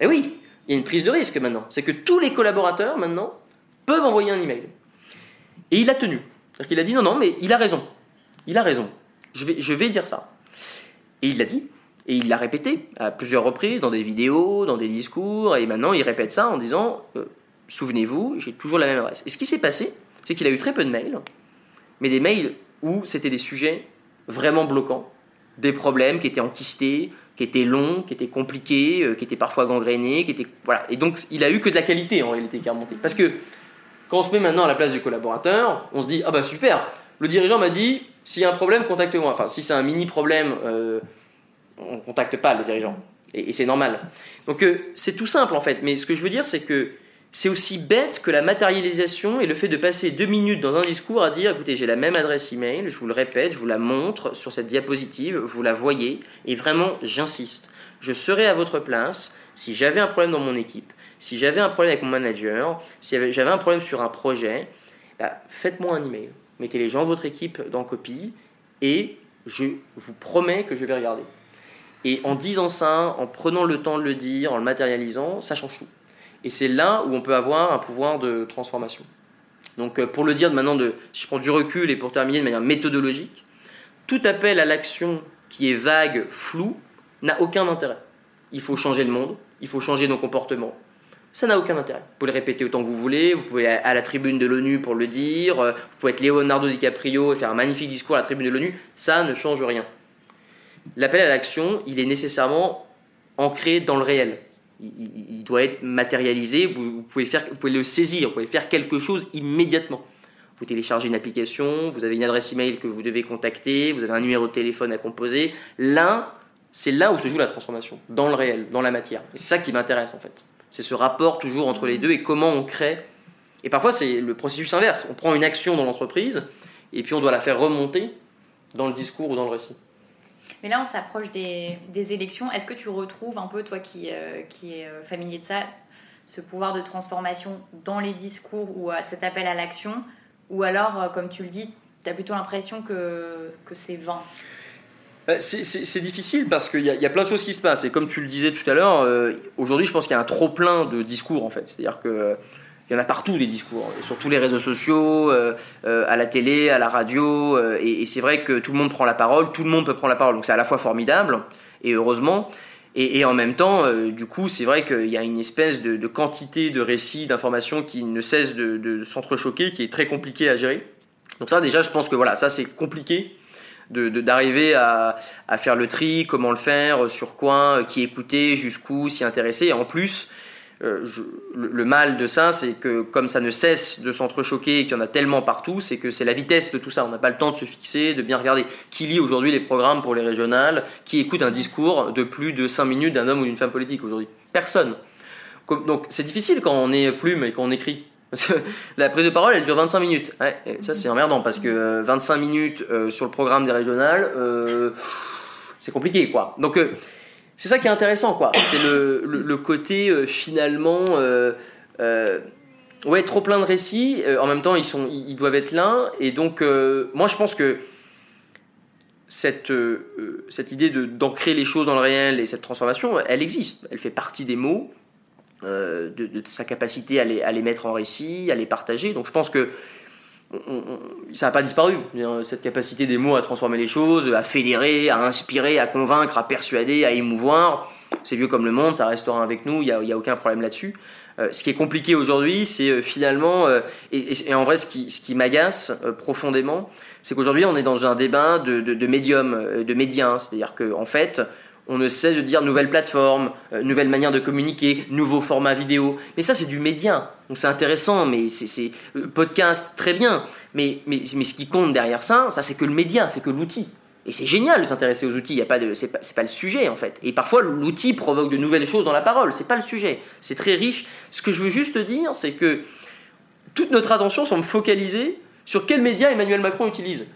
Eh oui, il y a une prise de risque maintenant. C'est que tous les collaborateurs maintenant peuvent envoyer un email. Et il a tenu. C'est-à-dire qu'il a dit non, non, mais il a raison. Il a raison. Je vais, je vais dire ça. Et il l'a dit. Et il l'a répété à plusieurs reprises, dans des vidéos, dans des discours. Et maintenant, il répète ça en disant euh, Souvenez-vous, j'ai toujours la même adresse. Et ce qui s'est passé, c'est qu'il a eu très peu de mails, mais des mails où c'était des sujets vraiment bloquants, des problèmes qui étaient enquistés, qui était long, qui était compliqué, euh, qui était parfois gangréné, qui était voilà. Et donc il a eu que de la qualité en réalité qui a remonté. Parce que Quand on se met maintenant à la place du collaborateur, on se dit ah bah super, le dirigeant m'a dit s'il y a un problème, contacte-moi. Enfin, si c'est un mini problème, euh, on contacte pas le dirigeant. Et, et c'est normal. Donc euh, c'est tout simple en fait. Mais ce que je veux dire, c'est que c'est aussi bête que la matérialisation et le fait de passer deux minutes dans un discours à dire écoutez, j'ai la même adresse email, je vous le répète, je vous la montre sur cette diapositive, vous la voyez, et vraiment, j'insiste. Je serai à votre place si j'avais un problème dans mon équipe, si j'avais un problème avec mon manager, si j'avais un problème sur un projet, bah, faites-moi un email. Mettez les gens de votre équipe dans copie et je vous promets que je vais regarder. Et en disant ça, en prenant le temps de le dire, en le matérialisant, ça change tout. Et c'est là où on peut avoir un pouvoir de transformation. Donc euh, pour le dire maintenant, de, si je prends du recul et pour terminer de manière méthodologique, tout appel à l'action qui est vague, flou, n'a aucun intérêt. Il faut changer le monde, il faut changer nos comportements. Ça n'a aucun intérêt. Vous pouvez le répéter autant que vous voulez, vous pouvez aller à la tribune de l'ONU pour le dire, euh, vous pouvez être Leonardo DiCaprio et faire un magnifique discours à la tribune de l'ONU, ça ne change rien. L'appel à l'action, il est nécessairement ancré dans le réel il, doit être matérialisé, vous, pouvez le saisir, vous pouvez faire quelque chose immédiatement. Vous téléchargez une application, vous avez une adresse email que vous devez contacter, vous avez un numéro de téléphone à composer. Là, c'est là où se joue la transformation, dans le réel, dans la matière. C'est ça qui m'intéresse en fait. C'est ce rapport toujours entre les deux et comment on crée. Et parfois, c'est le processus inverse. On prend une action dans l'entreprise et puis on doit la faire remonter dans le discours ou dans le récit. Mais là, on s'approche des, élections. Est-ce que tu retrouves un peu, toi qui, euh, qui es euh, familier de ça, ce pouvoir de transformation dans les discours ou à cet appel à l'action? Ou alors, euh, comme tu le dis, tu as plutôt l'impression que, que c'est vain? C'est difficile parce qu'il y, y, a plein de choses qui se passent. Et comme tu le disais tout à l'heure, aujourd'hui, je pense qu'il y a un trop plein de discours en fait. C'est-à-dire que il y en a partout des discours, sur tous les réseaux sociaux, euh, euh, à la télé, à la radio, euh, et, c'est vrai que tout le monde prend la parole, tout le monde peut prendre la parole, donc c'est à la fois formidable, et heureusement, et, en même temps, du coup, c'est vrai qu'il y a une espèce de, quantité de récits, d'informations qui ne cessent de, s'entrechoquer, qui est très compliqué à gérer. Donc ça, déjà, je pense que voilà, ça c'est compliqué d'arriver à, à, faire le tri, comment le faire, sur quoi, qui écouter, jusqu'où, s'y intéresser, et en plus euh, le, mal de ça, c'est que comme ça ne cesse de s'entrechoquer et qu'il y en a tellement partout, c'est que c'est la vitesse de tout ça. On n'a pas le temps de se fixer, de bien regarder. Qui lit aujourd'hui les programmes pour les régionales Qui écoute un discours de plus de 5 minutes d'un homme ou d'une femme politique aujourd'hui? Personne. Donc c'est difficile quand on est plume et quand on écrit. (laughs) la prise de parole, elle dure 25 minutes. ça, c'est emmerdant parce que 25 euh, minutes euh, sur le programme des régionales, c'est compliqué, quoi. Donc, c'est ça qui est intéressant, quoi. C'est le, côté euh, finalement, euh, euh, ouais, trop plein de récits. en même temps, ils sont, ils doivent être là. Et donc, moi, je pense que cette, cette idée d'ancrer les choses dans le réel et cette transformation, elle existe. Elle fait partie des mots, de, de, sa capacité à les, à les mettre en récit, à les partager. Donc, je pense que ça n'a pas disparu. Cette capacité des mots à transformer les choses, à fédérer, à inspirer, à convaincre, à persuader, à émouvoir, c'est vieux comme le monde, ça restera avec nous, il n'y a, aucun problème là-dessus. Euh, ce qui est compliqué aujourd'hui, c'est euh, finalement, euh, et, en vrai ce qui, ce qui m'agace profondément, c'est qu'aujourd'hui on est dans un débat de, de, de médium, de médias. C'est-à-dire qu'en en fait, on ne cesse de dire nouvelle plateforme, euh, nouvelle manière de communiquer, nouveau format vidéo. Mais ça, c'est du média. Donc c'est intéressant, mais c'est euh, podcast, très bien. Mais, ce qui compte derrière ça, ça c'est que le média, c'est que l'outil. Et c'est génial de s'intéresser aux outils. Il y a pas de, c'est pas, pas, le sujet en fait. Et parfois l'outil provoque de nouvelles choses dans la parole. C'est pas le sujet. C'est très riche. Ce que je veux juste dire, c'est que toute notre attention semble focalisée sur quel média Emmanuel Macron utilise.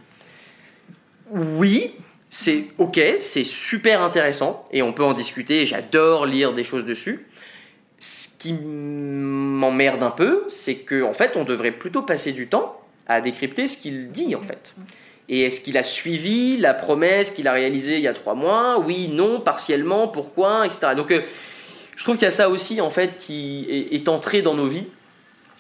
Oui, c'est ok, c'est super intéressant et on peut en discuter. J'adore lire des choses dessus. Ce qui m'emmerde un peu, c'est qu'en en fait, on devrait plutôt passer du temps à décrypter ce qu'il dit en fait. Et est-ce qu'il a suivi la promesse qu'il a réalisée il y a trois mois? Oui, non, partiellement, pourquoi, etc. Donc, euh, je trouve qu'il y a ça aussi en fait qui est, entré dans nos vies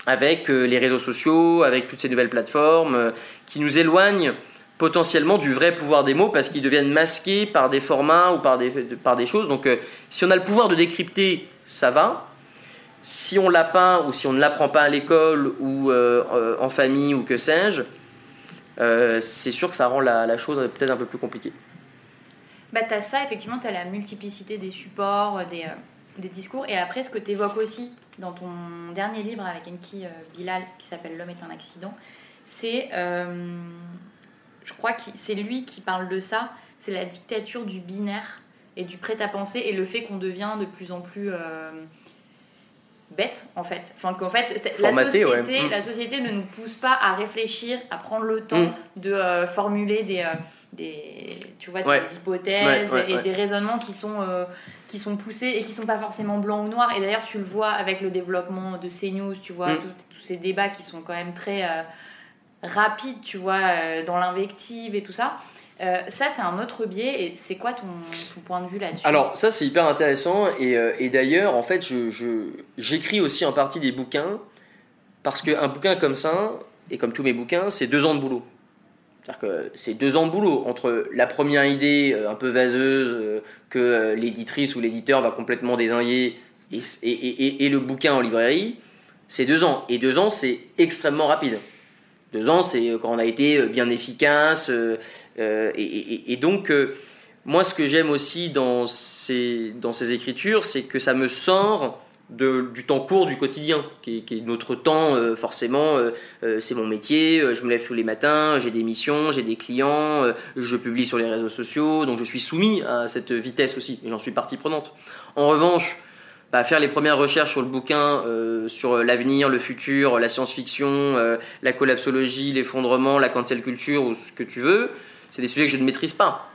avec euh, les réseaux sociaux, avec toutes ces nouvelles plateformes, euh, qui nous éloignent potentiellement du vrai pouvoir des mots parce qu'ils deviennent masqués par des formats ou par des, par des choses. Donc euh, si on a le pouvoir de décrypter, ça va. Si on l'a pas ou si on ne l'apprend pas à l'école ou euh, euh, en famille ou que sais-je, c'est sûr que ça rend la, chose peut-être un peu plus compliquée. Bah, tu as ça, effectivement, tu as la multiplicité des supports, des, des discours. Et après, ce que tu évoques aussi dans ton dernier livre avec Enki euh, Bilal, qui s'appelle L'homme est un accident, c'est, euh, je crois que c'est lui qui parle de ça, c'est la dictature du binaire et du prêt-à-penser et le fait qu'on devient de plus en plus euh, bête en fait. Enfin qu'en fait la, Formaté, société, Mm. la société ne nous pousse pas à réfléchir, à prendre le temps Mm. de euh, formuler des, euh, des, tu vois, Ouais. des hypothèses Ouais, et des raisonnements qui sont, qui sont poussés et qui sont pas forcément blancs ou noirs. Et d'ailleurs tu le vois avec le développement de CNews, tu vois, Mm. tous ces débats qui sont quand même très rapides, tu vois, euh, dans l'invective et tout ça. Euh, ça, c'est un autre biais. Et c'est quoi ton, point de vue là-dessus? Alors ça c'est hyper intéressant et, euh, d'ailleurs en fait je- je- j'écris aussi en partie des bouquins parce qu'un bouquin comme ça et comme tous mes bouquins c'est deux ans de boulot. C'est-à-dire que c'est deux ans de boulot entre la première idée un peu vaseuse que l'éditrice ou l'éditeur va complètement et- et- et- et le bouquin en librairie, c'est deux ans. Et deux ans c'est extrêmement rapide. Deux ans c'est quand on a été euh, bien efficace euh, euh, et, donc euh, moi, ce que j'aime aussi dans ces, dans ces écritures, c'est que ça me sort du temps court du quotidien, qui est, notre temps, euh, forcément, euh, euh, c'est mon métier, euh, je me lève tous les matins, j'ai des missions, j'ai des clients, euh, je publie sur les réseaux sociaux, donc je suis soumis à cette vitesse aussi, et j'en suis partie prenante. En revanche, bah, faire les premières recherches sur le bouquin, euh, sur l'avenir, le futur, la science-fiction, euh, la collapsologie, l'effondrement, la cancel culture, ou ce que tu veux, c'est des sujets que je ne maîtrise pas.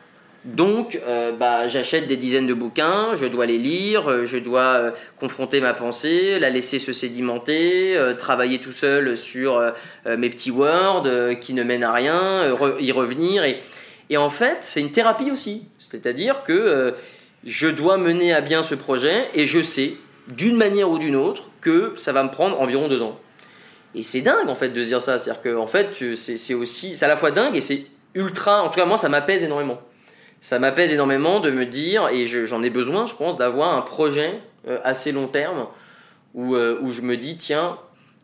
Donc, euh, bah, j'achète des dizaines de bouquins, je dois les lire, euh, je dois euh, confronter ma pensée, la laisser se sédimenter, euh, travailler tout seul sur euh, euh, mes petits words euh, qui ne mènent à rien, euh, re- y revenir. Et, et en fait, c'est une thérapie aussi. C'est-à-dire que euh, je dois mener à bien ce projet et je sais, d'une manière ou d'une autre, que ça va me prendre environ deux ans. Et c'est dingue en fait de se dire ça. C'est-à-dire que en fait, c'est aussi, c'est à la fois dingue et c'est ultra. En tout cas, moi, ça m'apaise énormément. Ça m'apaise énormément de me dire, et je- j'en ai besoin, je pense, d'avoir un projet euh, assez long terme euh, où je me dis, tiens,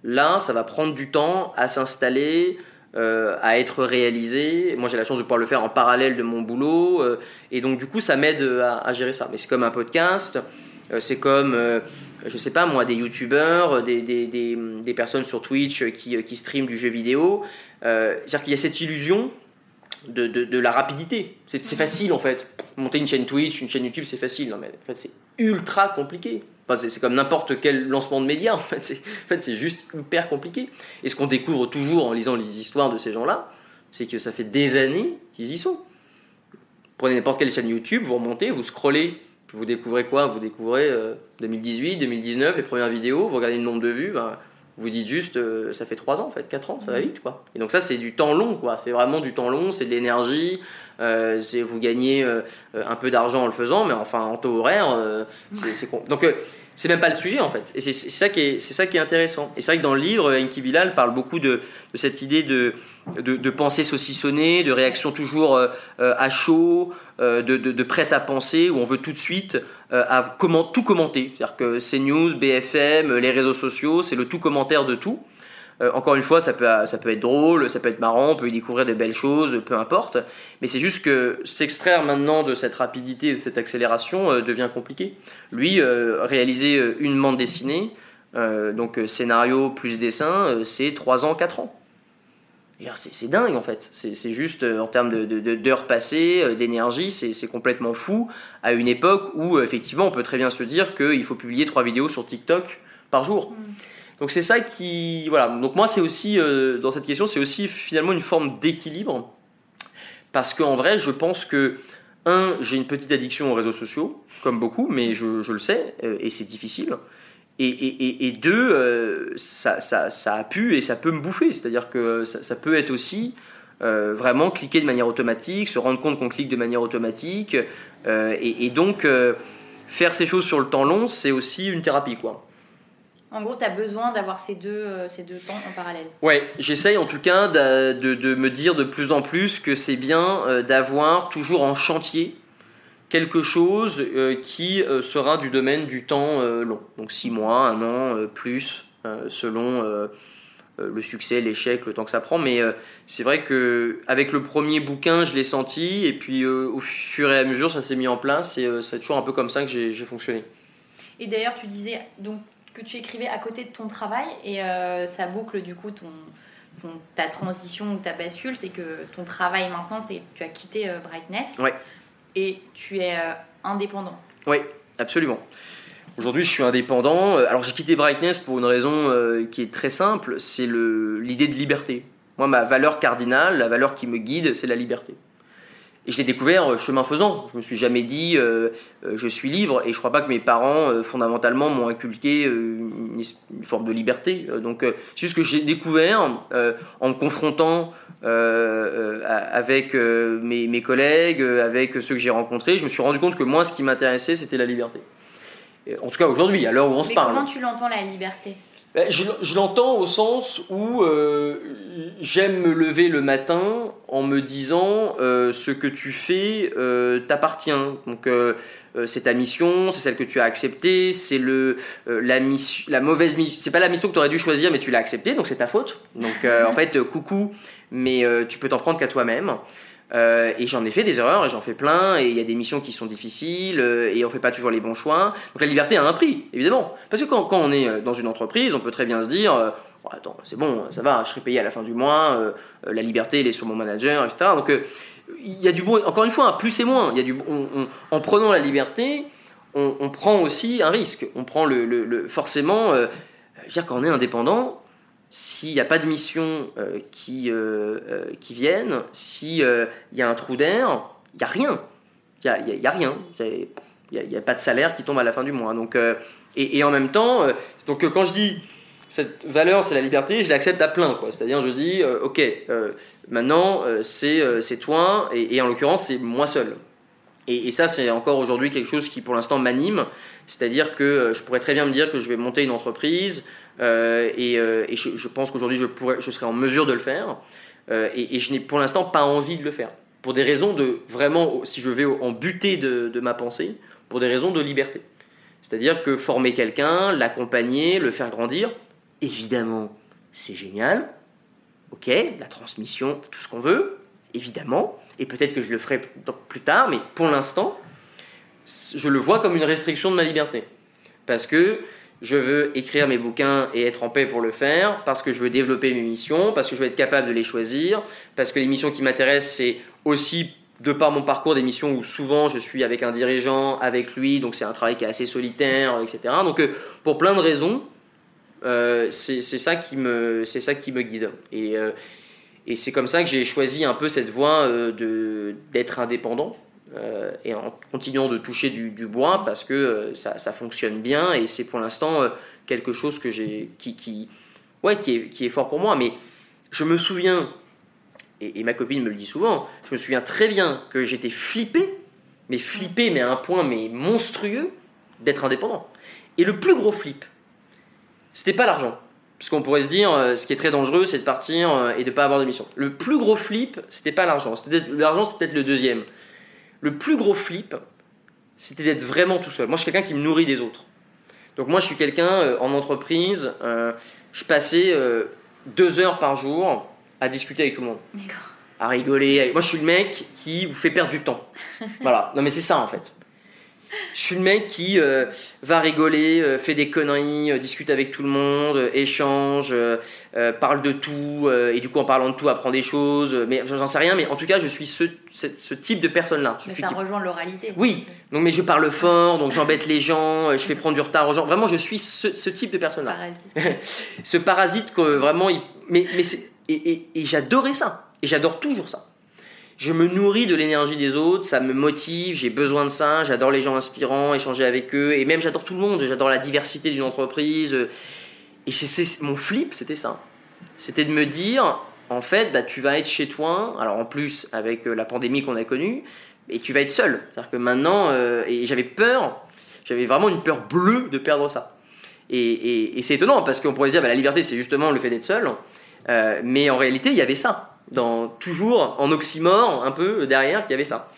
là, ça va prendre du temps à s'installer, euh, à être réalisé. Moi, j'ai la chance de pouvoir le faire en parallèle de mon boulot, euh, et donc du coup, ça m'aide à, à gérer ça. Mais c'est comme un podcast, euh, c'est comme, euh, je sais pas moi, des youtubeurs, des, des, des, personnes sur Twitch qui, qui streament du jeu vidéo. Euh, C'est-à-dire qu'il y a cette illusion de, de, de la rapidité. C'est facile en fait. Monter une chaîne Twitch, une chaîne YouTube, c'est facile. Non, mais en fait, c'est ultra compliqué. C'est comme n'importe quel lancement de médias. En fait, c'est juste hyper compliqué. Et ce qu'on découvre toujours en lisant les histoires de ces gens-là, c'est que ça fait des années qu'ils y sont. Prenez n'importe quelle chaîne YouTube, vous remontez, vous scrollez, vous découvrez quoi? Vous découvrez euh, 2018, 2019, les premières vidéos, vous regardez le nombre de vues, ben, vous dites juste, euh, ça fait 3 ans en fait, 4 ans, ça va vite quoi. Et donc ça c'est du temps long quoi, c'est vraiment du temps long, c'est de l'énergie, euh, c'est vous gagnez euh, un peu d'argent en le faisant, mais enfin en taux horaire, c'est con. Donc c'est même pas le sujet en fait, et c'est ça qui est c'est ça qui est intéressant. Et c'est vrai que dans le livre, Enki Bilal parle beaucoup de, de cette idée de, de, de pensée saucissonnée, de réaction toujours à chaud, de, de, prête à penser, où on veut tout de suite à comment, tout commenter. C'est-à-dire que CNews, BFM, les réseaux sociaux, c'est le tout commentaire de tout. Euh, encore une fois, ça peut, ça peut être drôle, ça peut être marrant, on peut y découvrir des belles choses, peu importe. Mais c'est juste que s'extraire maintenant de cette rapidité, de cette accélération, euh, devient compliqué. Lui, euh, réaliser euh, une bande dessinée, euh, donc euh, scénario plus dessin, euh, c'est 3 ans, 4 ans. C'est dingue en fait. C'est juste euh, en termes de- de- de- d'heures passées, euh, d'énergie, c'est complètement fou à une époque où euh, effectivement on peut très bien se dire qu'il faut publier trois vidéos sur TikTok par jour. Donc c'est ça qui voilà. Donc moi c'est aussi euh, dans cette question c'est aussi finalement une forme d'équilibre parce qu'en vrai je pense que un j'ai une petite addiction aux réseaux sociaux comme beaucoup mais je, je le sais euh, et c'est difficile. Et, et, et- et deux, euh, ça, ça, ça a pu et ça peut me bouffer. C'est-à-dire que ça, ça peut être aussi euh, vraiment cliquer de manière automatique, se rendre compte qu'on clique de manière automatique. euh, et, et donc, faire ces choses sur le temps long, c'est aussi une thérapie. quoi. En gros, tu as besoin d'avoir ces deux, ces deux temps en parallèle. Ouais, j'essaye en tout cas de, de- de me dire de plus en plus que c'est bien d'avoir toujours en chantier quelque chose euh, qui euh, sera du domaine du temps euh, long. Donc six mois, un an, plus, selon le succès, l'échec, le temps que ça prend. Mais c'est vrai que avec le premier bouquin, je l'ai senti, et puis au fur et à mesure, ça s'est mis en place, et c'est toujours un peu comme ça que j'ai fonctionné. Et d'ailleurs, tu disais donc que tu écrivais à côté de ton travail et euh, ça boucle du coup ton, ton- ta transition ou ta bascule, c'est que ton travail maintenant, c'est tu as quitté Brightness Ouais. Et tu es euh, indépendant. Oui, absolument. Aujourd'hui, je suis indépendant. Euh, Alors, j'ai quitté Brightness pour une raison euh, qui est très simple c'est l'idée de liberté. Moi, ma valeur cardinale, la valeur qui me guide, c'est la liberté. Et je l'ai découvert euh, chemin faisant. Je me suis jamais dit euh, euh, je suis libre et je crois pas que mes parents fondamentalement m'ont inculqué une, forme de liberté. Donc c'est juste que j'ai découvert en me confrontant avec mes, mes collègues, avec ceux que j'ai rencontrés, je me suis rendu compte que moi ce qui m'intéressait c'était la liberté. En tout cas aujourd'hui, à l'heure où on se parle. comment tu l'entends la liberté? Je, je l'entends au sens où euh, j'aime me lever le matin en me disant euh, ce que tu fais euh, t'appartient. Donc c'est ta mission, c'est celle que tu as acceptée, c'est le la mission, la mauvaise mission. C'est pas la mission que tu aurais dû choisir, mais tu l'as acceptée, donc c'est ta faute. Donc en fait, coucou, mais tu peux t'en prendre qu'à toi-même. Euh, et j'en ai fait des erreurs, et j'en fais plein, et il y a des missions qui sont difficiles, euh, et on fait pas toujours les bons choix. Donc la liberté a un prix, évidemment. Parce que quand, on est euh, dans une entreprise, on peut très bien se dire, Bon, attends, c'est bon, ça va, je serai payé à la fin du mois, la liberté, elle est sur mon manager, etc. Donc il y a du bon, encore une fois, un plus et moins. Y a du, on- en prenant la liberté, on, prend aussi un risque. On prend le, forcément, je veux dire, quand on est indépendant, s'il n'y a pas de mission euh, qui, euh, euh, qui viennent, s'il y a un trou d'air, il n'y a rien. Il n'y a, y a- rien. Il n'y a, pas de salaire qui tombe à la fin du mois. Donc, euh, et, en même temps, euh, donc, euh, quand je dis cette valeur, c'est la liberté, je l'accepte à plein. C'est-à-dire, je dis, euh, ok, euh, maintenant, euh, c'est euh, toi, et, en l'occurrence, c'est moi seul. Et, ça, c'est encore aujourd'hui quelque chose qui, pour l'instant, m'anime. C'est-à-dire que euh, je pourrais très bien me dire que je vais monter une entreprise, euh, et, euh, je, pense qu'aujourd'hui, je, pourrais- je serai en mesure de le faire. Euh, et, je n'ai pour l'instant pas envie de le faire. Pour des raisons de vraiment, si je vais en buter de, de ma pensée, pour des raisons de liberté. C'est-à-dire que former quelqu'un, l'accompagner, le faire grandir, évidemment, c'est génial. Ok, la transmission, tout ce qu'on veut, évidemment. Et peut-être que je le ferai plus tard, mais pour l'instant, je le vois comme une restriction de ma liberté. Parce que je veux écrire mes bouquins et être en paix pour le faire, parce que je veux développer mes missions, parce que je veux être capable de les choisir, parce que les missions qui m'intéressent, c'est aussi, de par mon parcours, des missions où souvent je suis avec un dirigeant, avec lui, donc c'est un travail qui est assez solitaire, etc. Donc euh, pour plein de raisons, euh, c'est ça, qui me- ça qui me guide. Et, euh, et c'est comme ça que j'ai choisi un peu cette voie d'être indépendant. Euh, et en continuant de toucher du, bois parce que euh, ça, fonctionne bien et c'est pour l'instant euh, quelque chose que qui, ouais, qui, est, fort pour moi. Mais je me souviens, et, ma copine me le dit souvent, je me souviens très bien que j'étais flippé, mais flippé, mais à un point mais monstrueux, d'être indépendant. Et le plus gros flip, c'était pas l'argent. Parce qu'on pourrait se dire, ce qui est très dangereux, c'est de partir et de pas avoir de mission. Le plus gros flip, c'était pas l'argent. L'argent, c'était peut-être le deuxième. Le plus gros flip, c'était d'être vraiment tout seul. Moi, je suis quelqu'un qui me nourrit des autres. Donc moi, je suis quelqu'un euh, en entreprise, euh, je passais euh, deux heures par jour à discuter avec tout le monde, D'accord. à rigoler. Moi, je suis le mec qui vous fait perdre du temps. voilà. Non, mais c'est ça en fait. Je suis le mec qui euh, va rigoler, euh, fait des conneries, euh, discute avec tout le monde, euh, échange, euh, euh, parle de tout, euh, et du coup en parlant de tout apprend des choses. euh, mais j'en sais rien, mais en tout cas je suis ce, ce, ce type de personne-là. Mais ça qui- rejoint l'oralité. Oui, donc mais je parle fort, donc j'embête les gens, je fais prendre du retard aux gens. Vraiment, je suis ce, ce type de personne-là. Parasite. (laughs) Ce parasite que vraiment, il- mais, mais et, et- et j'adorais ça, et j'adore toujours ça. Je me nourris de l'énergie des autres, ça me motive, j'ai besoin de ça, j'adore les gens inspirants, échanger avec eux, et même j'adore tout le monde, j'adore la diversité d'une entreprise. euh, Et c'est- mon flip, c'était ça. C'était de me dire, en fait, bah, tu vas être chez toi, alors en plus avec euh, la pandémie qu'on a connue, et tu vas être seul. C'est-à-dire que maintenant, euh, et j'avais peur, j'avais vraiment une peur bleue de perdre ça. Et, c'est étonnant parce qu'on pourrait se dire, bah, la liberté, c'est justement le fait d'être seul. Mais en réalité, il y avait ça. Dans, toujours en oxymore, un peu derrière, qu'il y avait ça.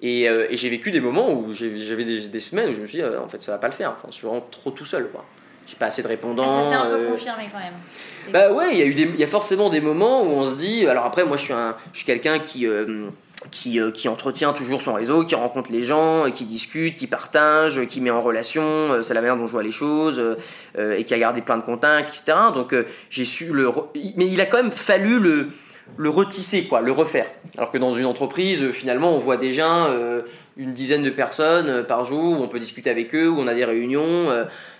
Et, euh, et j'ai vécu des moments où j'avais des, des semaines où je me suis dit, euh, en fait, ça va pas le faire. Enfin, je suis vraiment trop tout seul. quoi. J'ai pas assez de répondants. Ah, ça s'est un peu euh, confirmé quand même. bah ouais, il y a eu des, y a forcément des moments où on se dit. Alors après, moi, je suis un, je suis quelqu'un qui, qui, qui, entretient toujours son réseau, qui rencontre les gens, qui discute, qui partage, qui met en relation, c'est la manière dont je vois les choses, et qui a gardé plein de contacts, etc. Donc j'ai su le... Mais il a quand même fallu le, le retisser, quoi, le refaire. Alors que dans une entreprise, finalement, on voit déjà une dizaine de personnes par jour, où on peut discuter avec eux, où on a des réunions.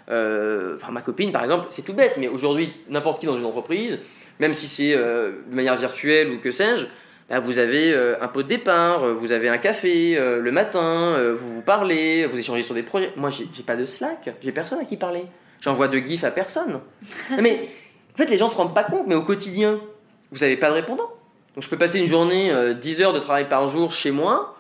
enfin, ma copine, par exemple, c'est tout bête, mais aujourd'hui, n'importe qui dans une entreprise, même si c'est de manière virtuelle ou que sais-je, bah, vous avez euh, un pot de départ, euh, vous avez un café euh, le matin, vous vous parlez, vous échangez sur des projets. Moi, j'ai pas de Slack, j'ai personne à qui parler. J'envoie de GIF à personne. (laughs) mais en fait, les gens se rendent pas compte, mais au quotidien, vous n'avez pas de répondant. Donc, je peux passer une journée, 10 heures de travail par jour chez moi,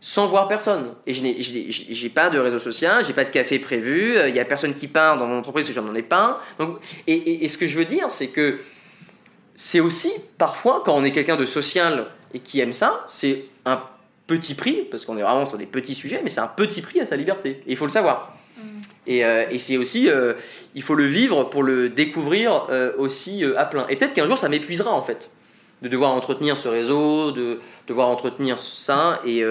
sans voir personne. Et je n'ai pas de réseau social, j'ai pas de café prévu, il y a personne qui part dans mon entreprise parce que j'en ai pas. Et, et, ce que je veux dire, c'est que c'est aussi parfois quand on est quelqu'un de social et qui aime ça, c'est un petit prix, parce qu'on est vraiment sur des petits sujets, mais c'est un petit prix à sa liberté. Et il faut le savoir. Euh, et, c'est aussi, euh, il faut le vivre pour le découvrir euh, aussi à plein. Et peut-être qu'un jour ça m'épuisera en fait, de devoir entretenir ce réseau, de devoir entretenir ça, et,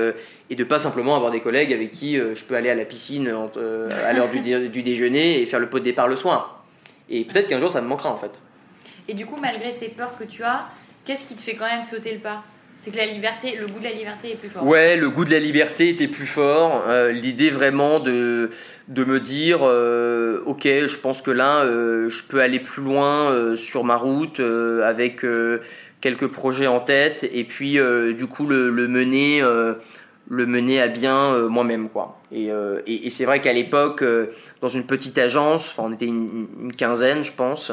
et de pas simplement avoir des collègues avec qui je peux aller à la piscine à l'heure du déjeuner et faire le pot de départ le soir. Et peut-être qu'un jour ça me manquera en fait. Et du coup, malgré ces peurs que tu as, qu'est-ce qui te fait quand même sauter le pas? C'est que la liberté, le goût de la liberté est plus fort. Ouais, le goût de la liberté était plus fort. Euh, l'idée vraiment de, de me dire, euh, ok, je pense que là, euh, je peux aller plus loin sur ma route avec quelques projets en tête et puis du coup le, mener, le mener à bien moi-même quoi. Et, et, c'est vrai qu'à l'époque, dans une petite agence, on était une quinzaine, je pense.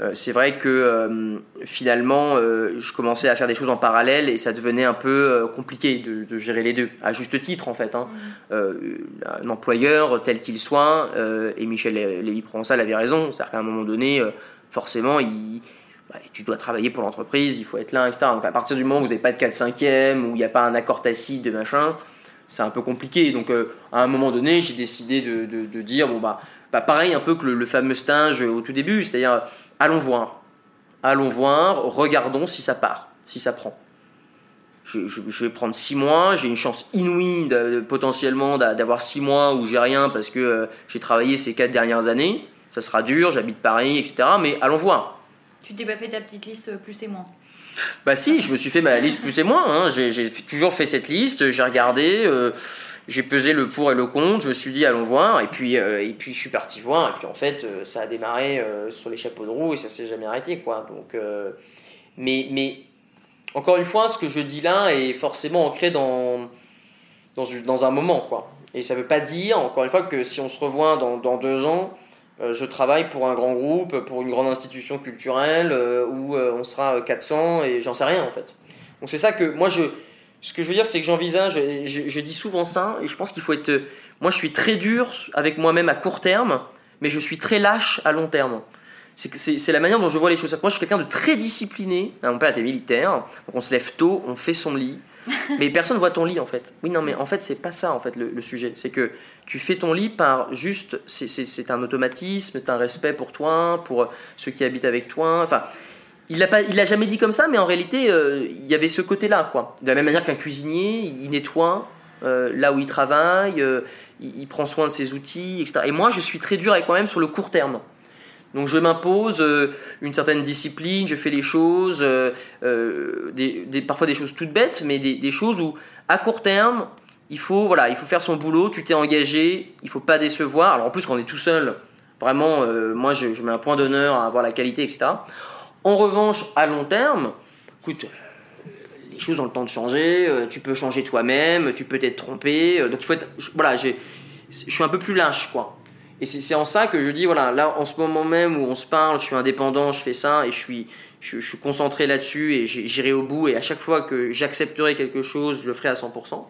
Euh, c'est vrai que euh, finalement, euh, je commençais à faire des choses en parallèle et ça devenait un peu compliqué de, gérer les deux, à juste titre en fait. Hein. Mm. un employeur tel qu'il soit, et Michel Lévy-Provençal avait raison, c'est-à-dire qu'à un moment donné, forcément, il, bah, tu dois travailler pour l'entreprise, il faut être là, etc. Donc à partir du moment où vous n'avez pas de 4-5e, où il n'y a pas un accord tacite de machin, c'est un peu compliqué. Donc à un moment donné, j'ai décidé de, dire, bon bah, bah, pareil un peu que le, le fameux stage au tout début, c'est-à-dire allons voir. Allons voir, regardons si ça part, si ça prend. Je, vais prendre six mois, j'ai une chance inouïe potentiellement d'avoir six mois où j'ai rien parce que euh, j'ai travaillé ces quatre dernières années. Ça sera dur, j'habite Paris, etc. Mais allons voir. Tu t'es pas fait ta petite liste plus et moins? Bah si, je me suis fait ma liste plus et moins. Hein. J'ai toujours fait cette liste, j'ai regardé. Euh, j'ai pesé le pour et le contre, je me suis dit allons voir, et puis, euh, et puis je suis parti voir, et puis en fait euh, ça a démarré euh, sur les chapeaux de roue et ça s'est jamais arrêté quoi. Donc, mais, mais encore une fois, ce que je dis là est forcément ancré dans, dans, dans un moment quoi. Et ça ne veut pas dire, encore une fois, que si on se revoit dans, dans deux ans, je travaille pour un grand groupe, pour une grande institution culturelle, où on sera 400 et j'en sais rien en fait. Donc c'est ça que moi je ce que je veux dire, c'est que j'envisage, je, je, dis souvent ça, et je pense qu'il faut être. Moi, je suis très dur avec moi-même à court terme, mais je suis très lâche à long terme. C'est la manière dont je vois les choses. Moi, je suis quelqu'un de très discipliné. Mon père était militaire, donc on se lève tôt, on fait son lit. (laughs) Mais personne ne voit ton lit en fait. Oui, non, mais en fait, c'est pas ça en fait le, le sujet. C'est que tu fais ton lit par juste. C'est un automatisme, c'est un respect pour toi, pour ceux qui habitent avec toi. Enfin, il l'a il l'a jamais dit comme ça, mais en réalité, euh, il y avait ce côté-là, quoi. De la même manière qu'un cuisinier, il nettoie euh, là où il travaille, euh, il, prend soin de ses outils, etc. Et moi, je suis très dur avec moi-même sur le court terme. Donc, je m'impose une certaine discipline, je fais les choses, parfois des choses toutes bêtes, mais des, choses où, à court terme, il faut, voilà, il faut faire son boulot, tu t'es engagé, il faut pas décevoir. Alors, en plus, quand on est tout seul, vraiment, moi, je, je mets un point d'honneur à avoir la qualité, etc. En revanche, à long terme, écoute, les choses ont le temps de changer, euh, tu peux changer toi-même, tu peux t'être trompé, euh, donc il faut être, voilà, je suis un peu plus lâche, quoi. Et c'est en ça que je dis, voilà, là, en ce moment même où on se parle, je suis indépendant, je fais ça, et je suis, je, suis concentré là-dessus, et j'irai au bout, et à chaque fois que j'accepterai quelque chose, je le ferai à 100%.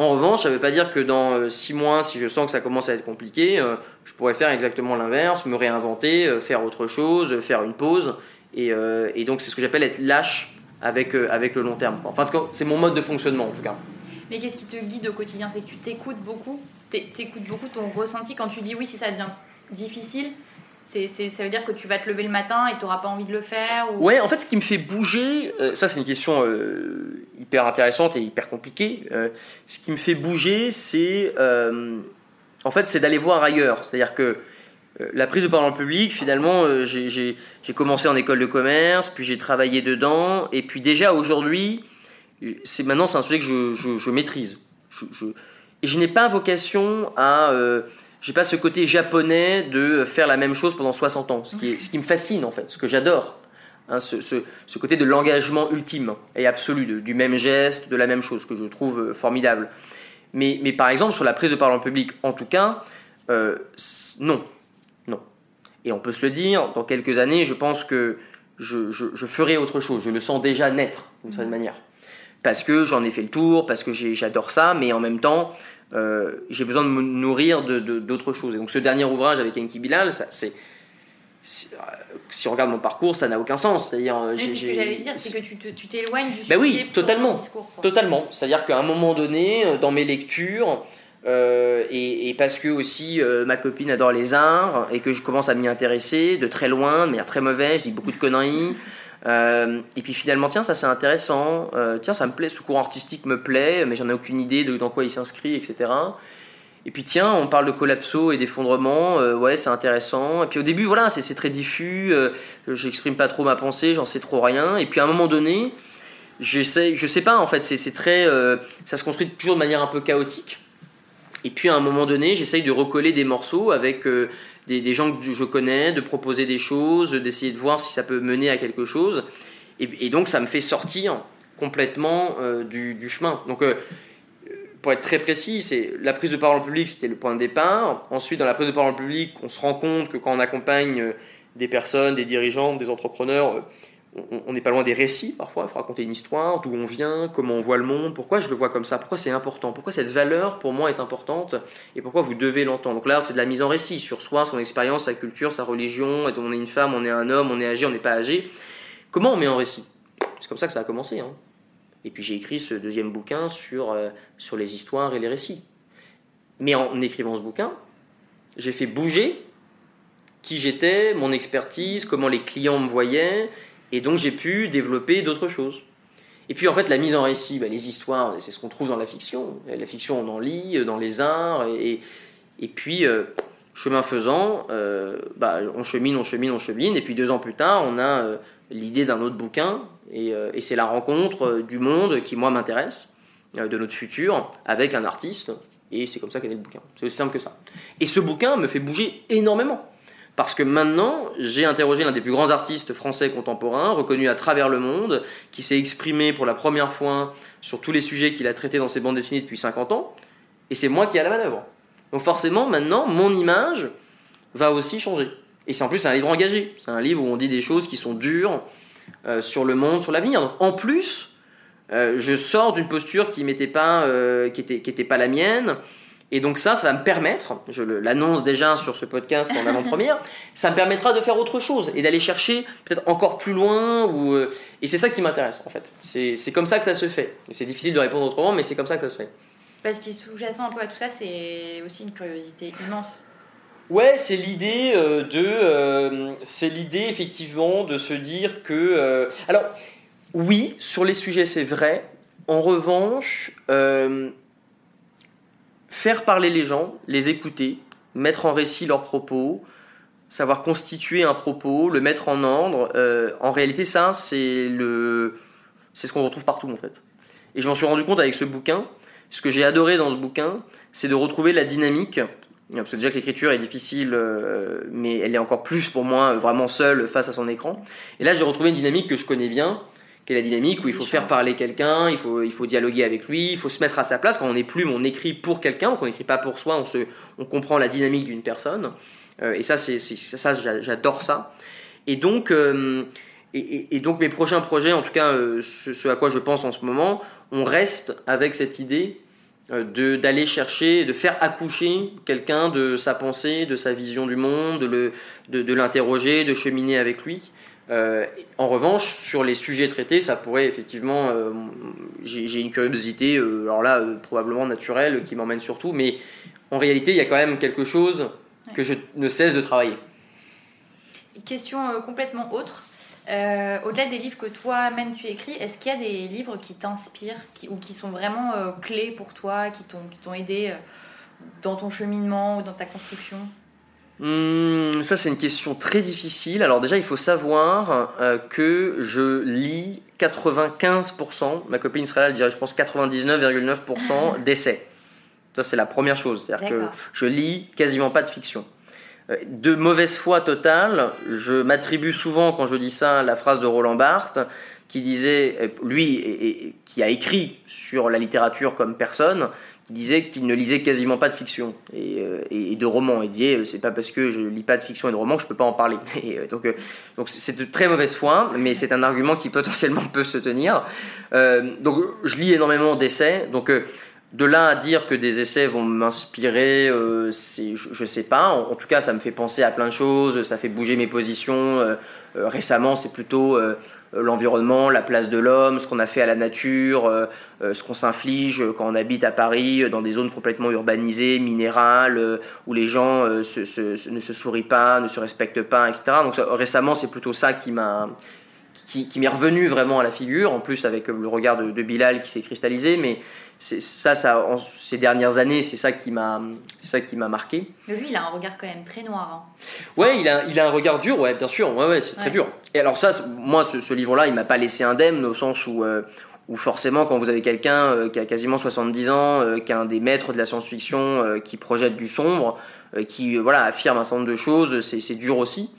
En revanche, ça ne veut pas dire que dans 6 euh, mois, si je sens que ça commence à être compliqué, je pourrais faire exactement l'inverse, me réinventer, faire autre chose, faire une pause, euh, et, donc, c'est ce que j'appelle être lâche avec, euh, avec le long terme. Enfin, c'est mon mode de fonctionnement en tout cas. Mais qu'est-ce qui te guide au quotidien? C'est que tu t'écoutes beaucoup, t'écoutes beaucoup ton ressenti quand tu dis oui, si ça devient difficile, ça veut dire que tu vas te lever le matin et tu n'auras pas envie de le faire ou... Ouais, en fait, ce qui me fait bouger, euh, ça c'est une question euh, hyper intéressante et hyper compliquée. Euh, ce qui me fait bouger, c'est en fait, c'est d'aller voir ailleurs. C'est-à-dire que la prise de parole en public, finalement, j'ai- commencé en école de commerce, puis j'ai travaillé dedans, et puis déjà aujourd'hui, c'est maintenant c'est un sujet que je, maîtrise. Et je n'ai pas vocation à j'ai pas ce côté japonais de faire la même chose pendant 60 ans, ce qui, est- ce qui me fascine en fait, ce que j'adore. Hein, ce, ce- ce côté de l'engagement ultime et absolu, de- du même geste, de la même chose, que je trouve euh, formidable. Mais, mais par exemple, sur la prise de parole en public, en tout cas, euh, non. Non. Et on peut se le dire, dans quelques années, je pense que je, je- je ferai autre chose. Je le sens déjà naître, d'une certaine manière. Parce que j'en ai fait le tour, parce que j'adore ça, mais en même temps, euh, j'ai besoin de me nourrir de- d'autres choses. Et donc ce dernier ouvrage avec Enki Bilal, ça, c'est, si, euh, si on regarde mon parcours, ça n'a aucun sens. C'est-à-dire, euh, j'ai- ce que j'allais dire, c'est que tu, te- tu t'éloignes du Ben oui, sujet totalement. discours. Totalement. C'est-à-dire qu'à un moment donné, dans mes lectures, euh, et, et parce que aussi euh, ma copine adore les arts et que je commence à m'y intéresser de très loin, de manière très mauvaise, je dis beaucoup de conneries. Euh, et puis finalement, tiens, ça c'est intéressant. euh, tiens, ça me plaît, ce courant artistique me plaît, mais j'en ai aucune idée de dans quoi il s'inscrit, etc. Et puis tiens, on parle de collapso et d'effondrement, euh, ouais, c'est intéressant. Et puis au début, voilà, c'est très diffus, j'exprime pas trop ma pensée, j'en sais trop rien. Et puis à un moment donné, je sais pas en fait, c'est très, ça se construit toujours de manière un peu chaotique. Et puis à un moment donné, j'essaye de recoller des morceaux avec des, gens que je connais, de proposer des choses, d'essayer de voir si ça peut mener à quelque chose. Et, donc ça me fait sortir complètement euh, du, chemin. Donc euh, pour être très précis, c'est la prise de parole en public, c'était le point de départ. Ensuite, dans la prise de parole en public, on se rend compte que quand on accompagne euh, des personnes, des dirigeants, des entrepreneurs, on- n'est pas loin des récits parfois. Il faut raconter une histoire, d'où on vient, comment on voit le monde, pourquoi je le vois comme ça, pourquoi c'est important, pourquoi cette valeur pour moi est importante et pourquoi vous devez l'entendre. Donc là, c'est de la mise en récit sur soi, son expérience, sa culture, sa religion. On est une femme, on est un homme, on est âgé, on n'est pas âgé. Comment on met en récit? C'est comme ça que ça a commencé. hein. Et puis j'ai écrit ce deuxième bouquin sur, euh, sur les histoires et les récits. Mais en écrivant ce bouquin, j'ai fait bouger qui j'étais, mon expertise, comment les clients me voyaient, et donc j'ai pu développer d'autres choses. Et puis en fait, la mise en récit, bah, les histoires, c'est ce qu'on trouve dans la fiction. La fiction, on en lit, euh, dans les arts, et, puis euh, chemin faisant, euh, bah, on chemine, on chemine, on chemine, et puis deux ans plus tard, on a l'idée d'un autre bouquin, et, et c'est la rencontre du monde qui, moi, m'intéresse, de notre futur, avec un artiste, et c'est comme ça qu'est né le bouquin. C'est aussi simple que ça. Et ce bouquin me fait bouger énormément. Parce que maintenant, j'ai interrogé l'un des plus grands artistes français contemporains, reconnu à travers le monde, qui s'est exprimé pour la première fois sur tous les sujets qu'il a traités dans ses bandes dessinées depuis 50 ans, et c'est moi qui ai la manœuvre. Donc forcément, maintenant, mon image va aussi changer. Et c'est en plus un livre engagé. C'est un livre où on dit des choses qui sont dures euh, sur le monde, sur l'avenir. Donc en plus, euh, je sors d'une posture qui m'était pas, euh, pas la mienne. Et donc ça, ça va me permettre, je l'annonce déjà sur ce podcast en avant-première, (laughs) ça me permettra de faire autre chose et d'aller chercher peut-être encore plus loin. Ou, euh, et c'est ça qui m'intéresse en fait. C'est comme ça que ça se fait. C'est difficile de répondre autrement, mais c'est comme ça que ça se fait. Parce qu'il sous-jacent un peu à tout ça, c'est aussi une curiosité immense. Ouais, c'est l'idée euh, de, euh, c'est l'idée effectivement de se dire que, euh, alors oui, sur les sujets c'est vrai. En revanche, faire parler les gens, les écouter, mettre en récit leurs propos, savoir constituer un propos, le mettre en ordre. euh, en réalité, ça, c'est le, c'est ce qu'on retrouve partout en fait. Et je m'en suis rendu compte avec ce bouquin. Ce que j'ai adoré dans ce bouquin, c'est de retrouver la dynamique. Parce que déjà que l'écriture est difficile, euh, mais elle est encore plus pour moi vraiment seule face à son écran. Et là, j'ai retrouvé une dynamique que je connais bien, qui est la dynamique où il faut faire parler quelqu'un, il faut, il faut dialoguer avec lui, il faut se mettre à sa place. Quand on est plume, on écrit pour quelqu'un, donc on n'écrit pas pour soi, on, se, on comprend la dynamique d'une personne. Euh, et ça, c'est ça, j'a- j'adore ça. Et donc, euh, et, et- et donc mes prochains projets, en tout cas euh, ce, ce à quoi je pense en ce moment, on reste avec cette idée de d'aller chercher, de faire accoucher quelqu'un de sa pensée, de sa vision du monde, de le- de, de l'interroger, de cheminer avec lui. Euh, en revanche, sur les sujets traités, ça pourrait effectivement, euh, j'ai une curiosité, euh, alors là probablement naturelle, qui m'emmène sur tout, mais en réalité, il y a quand même quelque chose que je ne cesse de travailler. Question complètement autre. Au-delà des livres que toi-même tu écris, est-ce qu'il y a des livres qui t'inspirent ou qui sont vraiment clés pour toi, qui t'ont aidé dans ton cheminement ou dans ta construction? Hum, ça, c'est une question très difficile. Alors, déjà, il faut savoir euh, que je lis 95%, ma copine Israël dirait, je pense, 99,9% d'essais. Ça, c'est la première chose. C'est-à-dire que je lis quasiment pas de fiction. Euh, De mauvaise foi totale, je m'attribue souvent, quand je dis ça, la phrase de Roland Barthes, qui disait, euh, lui, et- et- qui a écrit sur la littérature comme personne, disait qu'il ne lisait quasiment pas de fiction et, euh, de romans. Il disait, euh, c'est pas parce que je lis pas de fiction et de romans que je peux pas en parler. (laughs) Et, euh, donc, donc c'est- de très mauvaise foi, mais c'est un argument qui (laughs) potentiellement peut se tenir. Donc, je lis énormément d'essais. Donc, de là à dire que des essais vont m'inspirer, je, je sais pas. En, tout cas, ça me fait penser à plein de choses, ça fait bouger mes positions. Récemment, c'est plutôt l'environnement, la place de l'homme, ce qu'on a fait à la nature, euh, euh, ce qu'on s'inflige quand on habite à Paris, euh, dans des zones complètement urbanisées, minérales, euh, où les gens euh, ne se sourient pas, ne se respectent pas, etc. Donc récemment, c'est plutôt ça qui m'a qui, qui m'est revenu vraiment à la figure, en plus avec le regard de, de Bilal qui s'est cristallisé, mais c'est ça, ça en, ces dernières années, c'est ça qui m'a, ça qui m'a marqué. Mais Lui, il a un regard quand même très noir. hein. Ouais, il a, il a un regard dur, ouais, bien sûr, ouais, ouais, c'est très dur. Et alors ça, moi, ce, ce livre-là, il m'a pas laissé indemne au sens où, euh, où forcément, quand vous avez quelqu'un euh, qui a quasiment 70 ans, euh, qui est un des maîtres de la science-fiction, euh, qui projette du sombre, euh, qui euh, voilà affirme un certain nombre de choses, c'est dur aussi.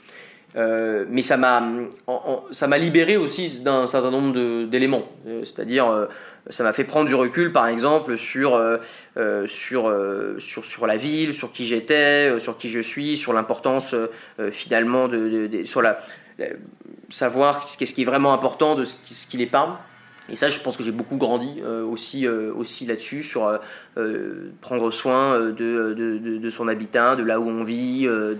Euh, mais ça m'a, ça m'a libéré aussi d'un certain nombre d'éléments. Euh, C'est-à-dire, euh, ça m'a fait prendre du recul, par exemple, sur, euh, sur, sur, sur la ville, sur qui j'étais, sur qui je suis, sur l'importance finalement de, de- de- sur la, savoir ce qui est, vraiment important de ce qui, ce qui l'est pas. Et ça, je pense que j'ai beaucoup grandi euh, aussi, euh, aussi là-dessus, sur euh, euh, prendre soin euh, de, de, de- son habitat, de là où on vit, euh,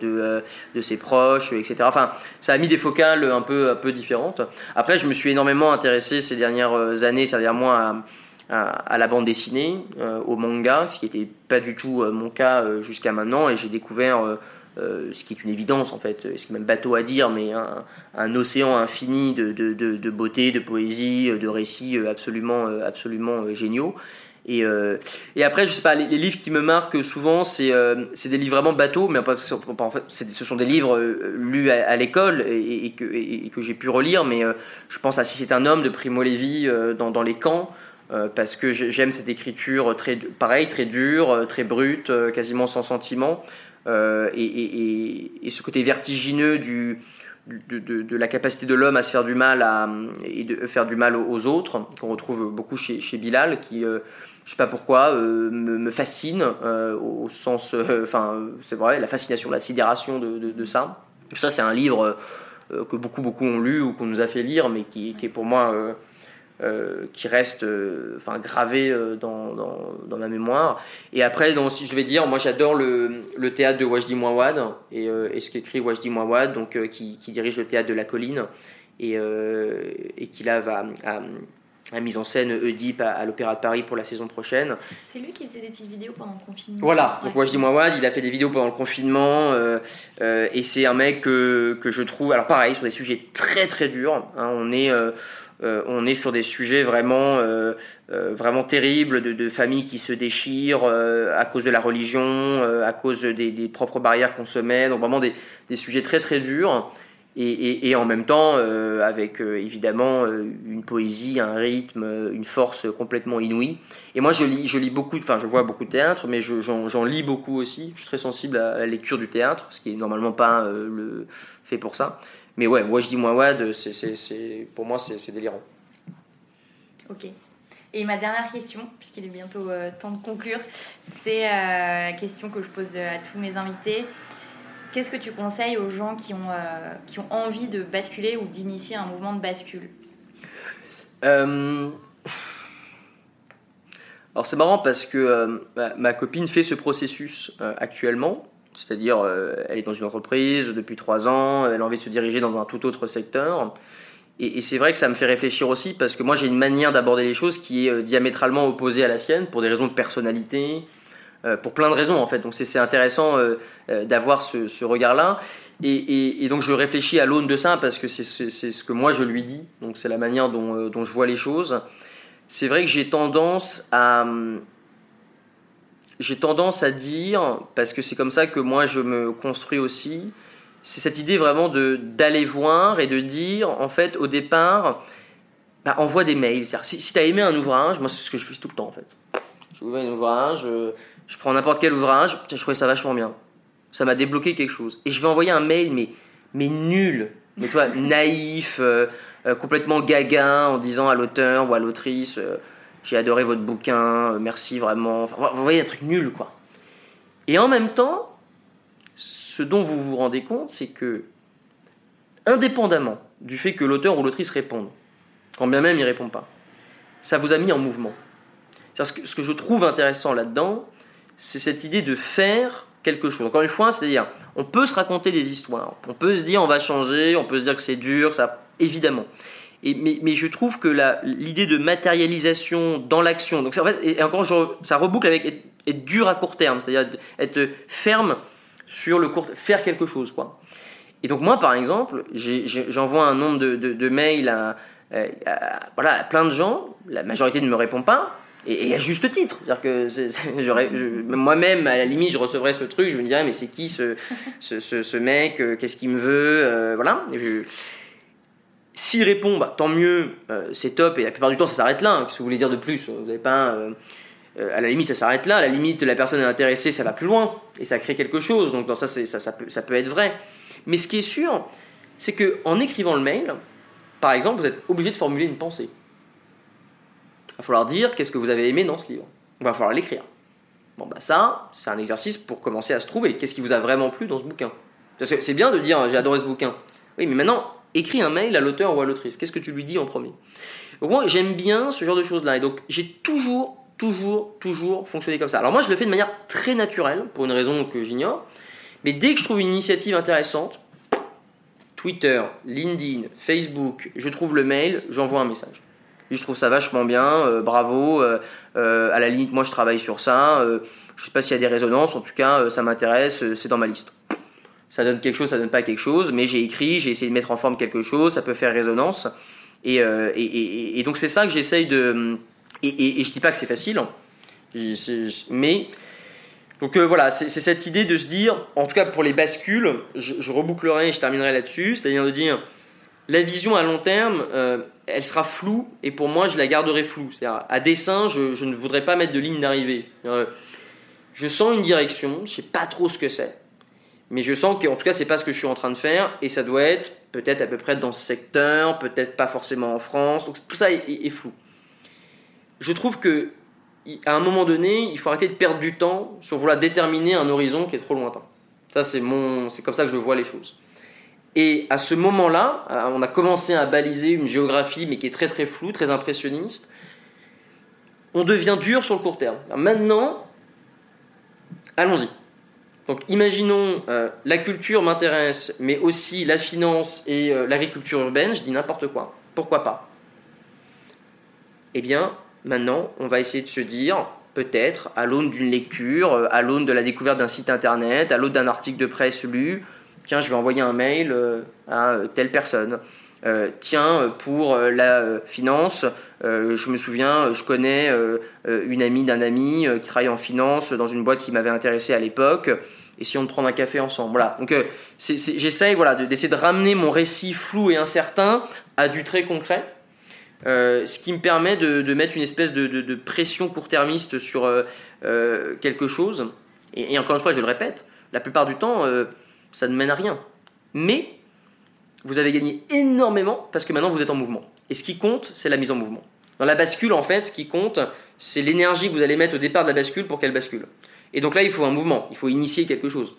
de, ses proches, etc. Enfin, ça a mis des focales un peu, un peu différentes. Après, je me suis énormément intéressé ces dernières années, ces derniers mois, à, à, à la bande dessinée, au manga, ce qui n'était pas du tout mon cas jusqu'à maintenant, et j'ai découvert euh, euh, ce qui est une évidence en fait, ce qui est même bateau à dire, mais un, océan infini de, beauté, de poésie, euh, de récits euh, absolument, euh, absolument euh, géniaux. Et, euh, après, je sais pas, les, livres qui me marquent souvent, c'est euh, des livres vraiment bateaux, mais en fait, ce sont des livres euh, lus à, l'école et, que, j'ai pu relire. Mais euh, je pense à Si c'est un homme de Primo Levi euh, dans, dans les camps, euh, parce que j'ai- j'aime cette écriture très, pareil, très dure, euh, très brute, euh, quasiment sans sentiment, euh, et, ce côté vertigineux du, de, la capacité de l'homme à se faire du mal à, et de faire du mal aux, autres, qu'on retrouve beaucoup chez, chez Bilal, qui, euh, je sais pas pourquoi, euh, me, fascine euh, au, sens, enfin, c'est vrai, la fascination, la sidération de, de- ça. Ça, c'est un livre que beaucoup, beaucoup ont lu ou qu'on nous a fait lire, mais qui est pour moi euh, qui reste euh, enfin, gravé euh, dans, dans, dans ma mémoire. Et après, donc, si je vais dire, moi j'adore le, le théâtre de Wajdi Mouawad et, et ce qu'écrit Wajdi Mouawad, donc, qui, qui dirige le théâtre de la colline et, et qui là va à, à mise en scène Oedipe à, à l'Opéra de Paris pour la saison prochaine. C'est lui qui faisait des petites vidéos pendant le confinement. Voilà, Ouais. donc Wajdi Mouawad, il a fait des vidéos pendant le confinement, euh, euh, et c'est un mec que, que je trouve, alors pareil, sur des sujets très très durs, hein, on, est, euh, euh, on est sur des sujets vraiment, euh, euh, vraiment terribles, de, familles qui se déchirent à cause de la religion, à cause des, propres barrières qu'on se met, donc vraiment des, sujets très très durs. Et, en même temps, avec évidemment une poésie, un rythme, une force complètement inouïe. Et moi, je lis, je lis beaucoup, enfin, je vois beaucoup de théâtre, mais je- j'en lis beaucoup aussi. Je suis très sensible à la lecture du théâtre, ce qui est normalement pas le, fait pour ça. Mais ouais, moi je dis Mouawad, c'est, pour moi, c'est, délirant. Ok. Et ma dernière question, puisqu'il est bientôt euh, temps de conclure, c'est euh, la question que je pose à tous mes invités. Qu'est-ce que tu conseilles aux gens qui ont, euh, qui ont envie de basculer ou d'initier un mouvement de bascule? Euh, Alors c'est marrant parce que euh, ma, ma copine fait ce processus euh, actuellement, c'est-à-dire euh, elle est dans une entreprise depuis trois ans, elle a envie de se diriger dans un tout autre secteur. Et, c'est vrai que ça me fait réfléchir aussi parce que moi j'ai une manière d'aborder les choses qui est euh, diamétralement opposée à la sienne pour des raisons de personnalité, euh, pour plein de raisons en fait. Donc c'est intéressant d'avoir ce, regard-là. et, donc je réfléchis à l'aune de ça parce que c'est ce que moi je lui dis, donc c'est la manière dont, dont, je vois les choses. C'est vrai que j'ai tendance à j'ai tendance à dire parce que c'est comme ça que moi je me construis aussi. C'est cette idée vraiment de d'aller voir et de dire en fait au départ bah, envoie des mails. Si, si tu as aimé un ouvrage, moi c'est ce que je fais tout le temps en fait. Je ouvre un ouvrage, je, je prends n'importe quel ouvrage, je trouvais ça vachement bien ça m'a débloqué quelque chose. Et je vais envoyer un mail, mais, mais nul, mais toi, (laughs) naïf, euh, euh, complètement gaga, en disant à l'auteur ou à l'autrice euh, J'ai adoré votre bouquin, merci vraiment. Vous voyez un truc nul, quoi. Et en même temps, ce dont vous vous rendez compte, c'est que, indépendamment du fait que l'auteur ou l'autrice réponde, quand bien même il ne répond pas, ça vous a mis en mouvement. Ce que, ce que je trouve intéressant là-dedans, c'est cette idée de faire quelque chose. Encore une fois, c'est-à-dire, on peut se raconter des histoires, on peut se dire on va changer, on peut se dire que c'est dur, ça, évidemment. Mais, je trouve que l'idée de matérialisation dans l'action, donc en fait, et encore, ça reboucle avec être, dur à court terme, c'est-à-dire être ferme sur le court, faire quelque chose, quoi. Et donc moi, par exemple, j'envoie un nombre de, mails à, voilà, à plein de gens, la majorité ne me répond pas, et, à juste titre. C'est-à-dire que moi-même, à la limite, je recevrais ce truc, je me dirais, mais c'est qui ce, mec euh, Qu'est-ce qu'il me veut euh, Voilà. S'il répond, bah, tant mieux, euh, c'est top, et la plupart du temps, ça s'arrête là. Hein. Que vous voulez dire de plus Vous n'avez pas. à la limite, ça s'arrête là. À la limite, la personne est intéressée, ça va plus loin, et ça crée quelque chose. Donc, dans ça, ça, ça, peut, être vrai. Mais ce qui est sûr, c'est qu'en écrivant le mail, par exemple, vous êtes obligé de formuler une pensée. Il va falloir dire qu'est-ce que vous avez aimé dans ce livre. Il va falloir l'écrire. Bon, bah ça, c'est un exercice pour commencer à se trouver. Qu'est-ce qui vous a vraiment plu dans ce bouquin? C'est bien de dire j'ai adoré ce bouquin. Oui, mais maintenant, écris un mail à l'auteur ou à l'autrice. Qu'est-ce que tu lui dis en premier? Donc moi, j'aime bien ce genre de choses-là. Et donc, j'ai toujours, toujours, toujours fonctionné comme ça. Alors moi, je le fais de manière très naturelle, pour une raison que j'ignore. Mais dès que je trouve une initiative intéressante, Twitter, LinkedIn, Facebook, je trouve le mail, j'envoie un message je trouve ça vachement bien, euh, bravo. Euh, euh, à la limite, moi je travaille sur ça. je sais pas s'il y a des résonances, en tout cas, ça m'intéresse, c'est dans ma liste. Ça donne quelque chose, ça donne pas quelque chose, mais j'ai écrit, j'ai essayé de mettre en forme quelque chose, ça peut faire résonance. Et, et, donc c'est ça que j'essaye de. Et, je dis pas que c'est facile, mais. Donc voilà, c'est cette idée de se dire, en tout cas pour les bascules, je, je rebouclerai et je terminerai là-dessus, c'est-à-dire de dire, la vision à long terme, euh, elle sera floue et pour moi, je la garderai floue. C'est-à-dire, à dessin, je, ne voudrais pas mettre de ligne d'arrivée. Euh, je sens une direction, je sais pas trop ce que c'est, mais je sens qu'en tout cas, c'est pas ce que je suis en train de faire et ça doit être peut-être à peu près dans ce secteur, peut-être pas forcément en France. Donc tout ça est, flou. Je trouve que à un moment donné, il faut arrêter de perdre du temps sur vouloir déterminer un horizon qui est trop lointain. Ça, c'est mon, c'est comme ça que je vois les choses. Et à ce moment-là, on a commencé à baliser une géographie, mais qui est très très floue, très impressionniste. On devient dur sur le court terme. maintenant, allons-y. Donc imaginons, euh, la culture m'intéresse, mais aussi la finance et euh, l'agriculture urbaine, je dis n'importe quoi. Pourquoi pas? Eh bien, maintenant, on va essayer de se dire, peut-être, à l'aune d'une lecture, à l'aune de la découverte d'un site internet, à l'aune d'un article de presse lu, tiens, je vais envoyer un mail euh, à euh, telle personne. Euh, tiens, pour la finance, je me souviens, je connais une amie d'un ami qui travaille en finance dans une boîte qui m'avait intéressé à l'époque. Et si on prend un café ensemble, voilà. Donc j'essaye voilà d'essayer de, ramener mon récit flou et incertain à du très concret. ce qui me permet de, mettre une espèce de, pression court-termiste sur quelque chose. Et, encore une fois, je le répète, la plupart du temps, ça ne mène à rien. Mais vous avez gagné énormément parce que maintenant vous êtes en mouvement. Et ce qui compte, c'est la mise en mouvement. Dans la bascule, en fait, ce qui compte, c'est l'énergie que vous allez mettre au départ de la bascule pour qu'elle bascule. Et donc là, il faut un mouvement, il faut initier quelque chose.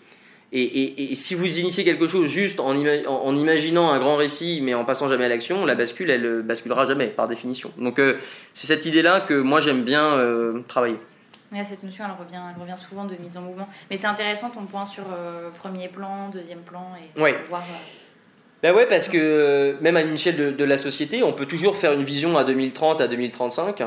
Et, si vous initiez quelque chose juste en, en, imaginant un grand récit, mais en passant jamais à l'action, la bascule, elle euh, basculera jamais, par définition. Donc euh, c'est cette idée-là que moi j'aime bien euh, travailler cette notion, elle revient, elle revient souvent de mise en mouvement. Mais c'est intéressant ton point sur euh, premier plan, deuxième plan, et ouais. voir. Ben ouais, parce que même à une échelle de, la société, on peut toujours faire une vision à 2030, à 2035.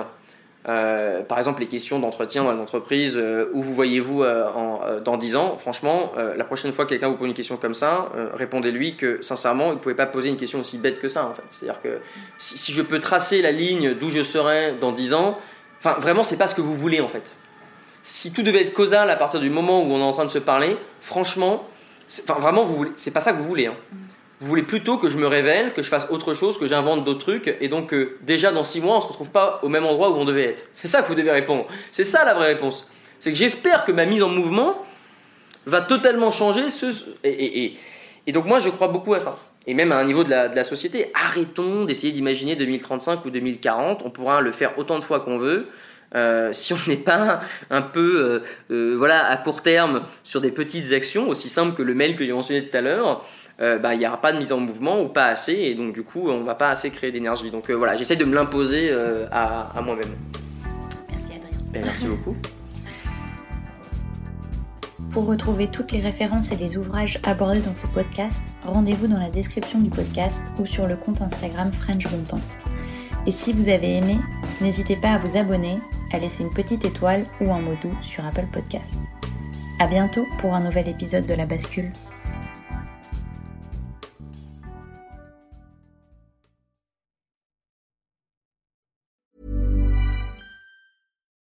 Euh, par exemple, les questions d'entretien dans l'entreprise, euh, où vous voyez-vous euh, dans 10 ans? Franchement, la prochaine fois que quelqu'un vous pose une question comme ça, répondez-lui que sincèrement, il ne pouvait pas poser une question aussi bête que ça. En fait. C'est-à-dire que si, je peux tracer la ligne d'où je serai dans 10 ans, enfin vraiment, c'est pas ce que vous voulez en fait. Si tout devait être causal à partir du moment où on est en train de se parler, franchement, enfin vraiment, vous voulez- pas ça que vous voulez. hein. Vous voulez plutôt que je me révèle, que je fasse autre chose, que j'invente d'autres trucs, et donc euh, déjà dans 6 mois, on se retrouve pas au même endroit où on devait être. C'est ça que vous devez répondre. C'est ça la vraie réponse. C'est que j'espère que ma mise en mouvement va totalement changer ce. Et, et- et- et donc moi, je crois beaucoup à ça. Et même à un niveau de la, de la société, arrêtons d'essayer d'imaginer 2035 ou 2040. On pourra le faire autant de fois qu'on veut. Euh, si on n'est pas un peu euh, euh, voilà, à court terme sur des petites actions, aussi simples que le mail que j'ai mentionné tout à l'heure, euh, bah, il n'y aura pas de mise en mouvement ou pas assez, et donc du coup, on va pas assez créer d'énergie. Donc euh, voilà, j'essaie de me l'imposer euh, à, à moi-même. Merci Adrien. Ben, merci (laughs) beaucoup. Pour retrouver toutes les références et les ouvrages abordés dans ce podcast, rendez-vous dans la description du podcast ou sur le compte Instagram French Bontemps. Et si vous avez aimé, n'hésitez pas à vous abonner, à laisser une petite étoile ou un mot doux sur Apple Podcast. À bientôt pour un nouvel épisode de La Bascule.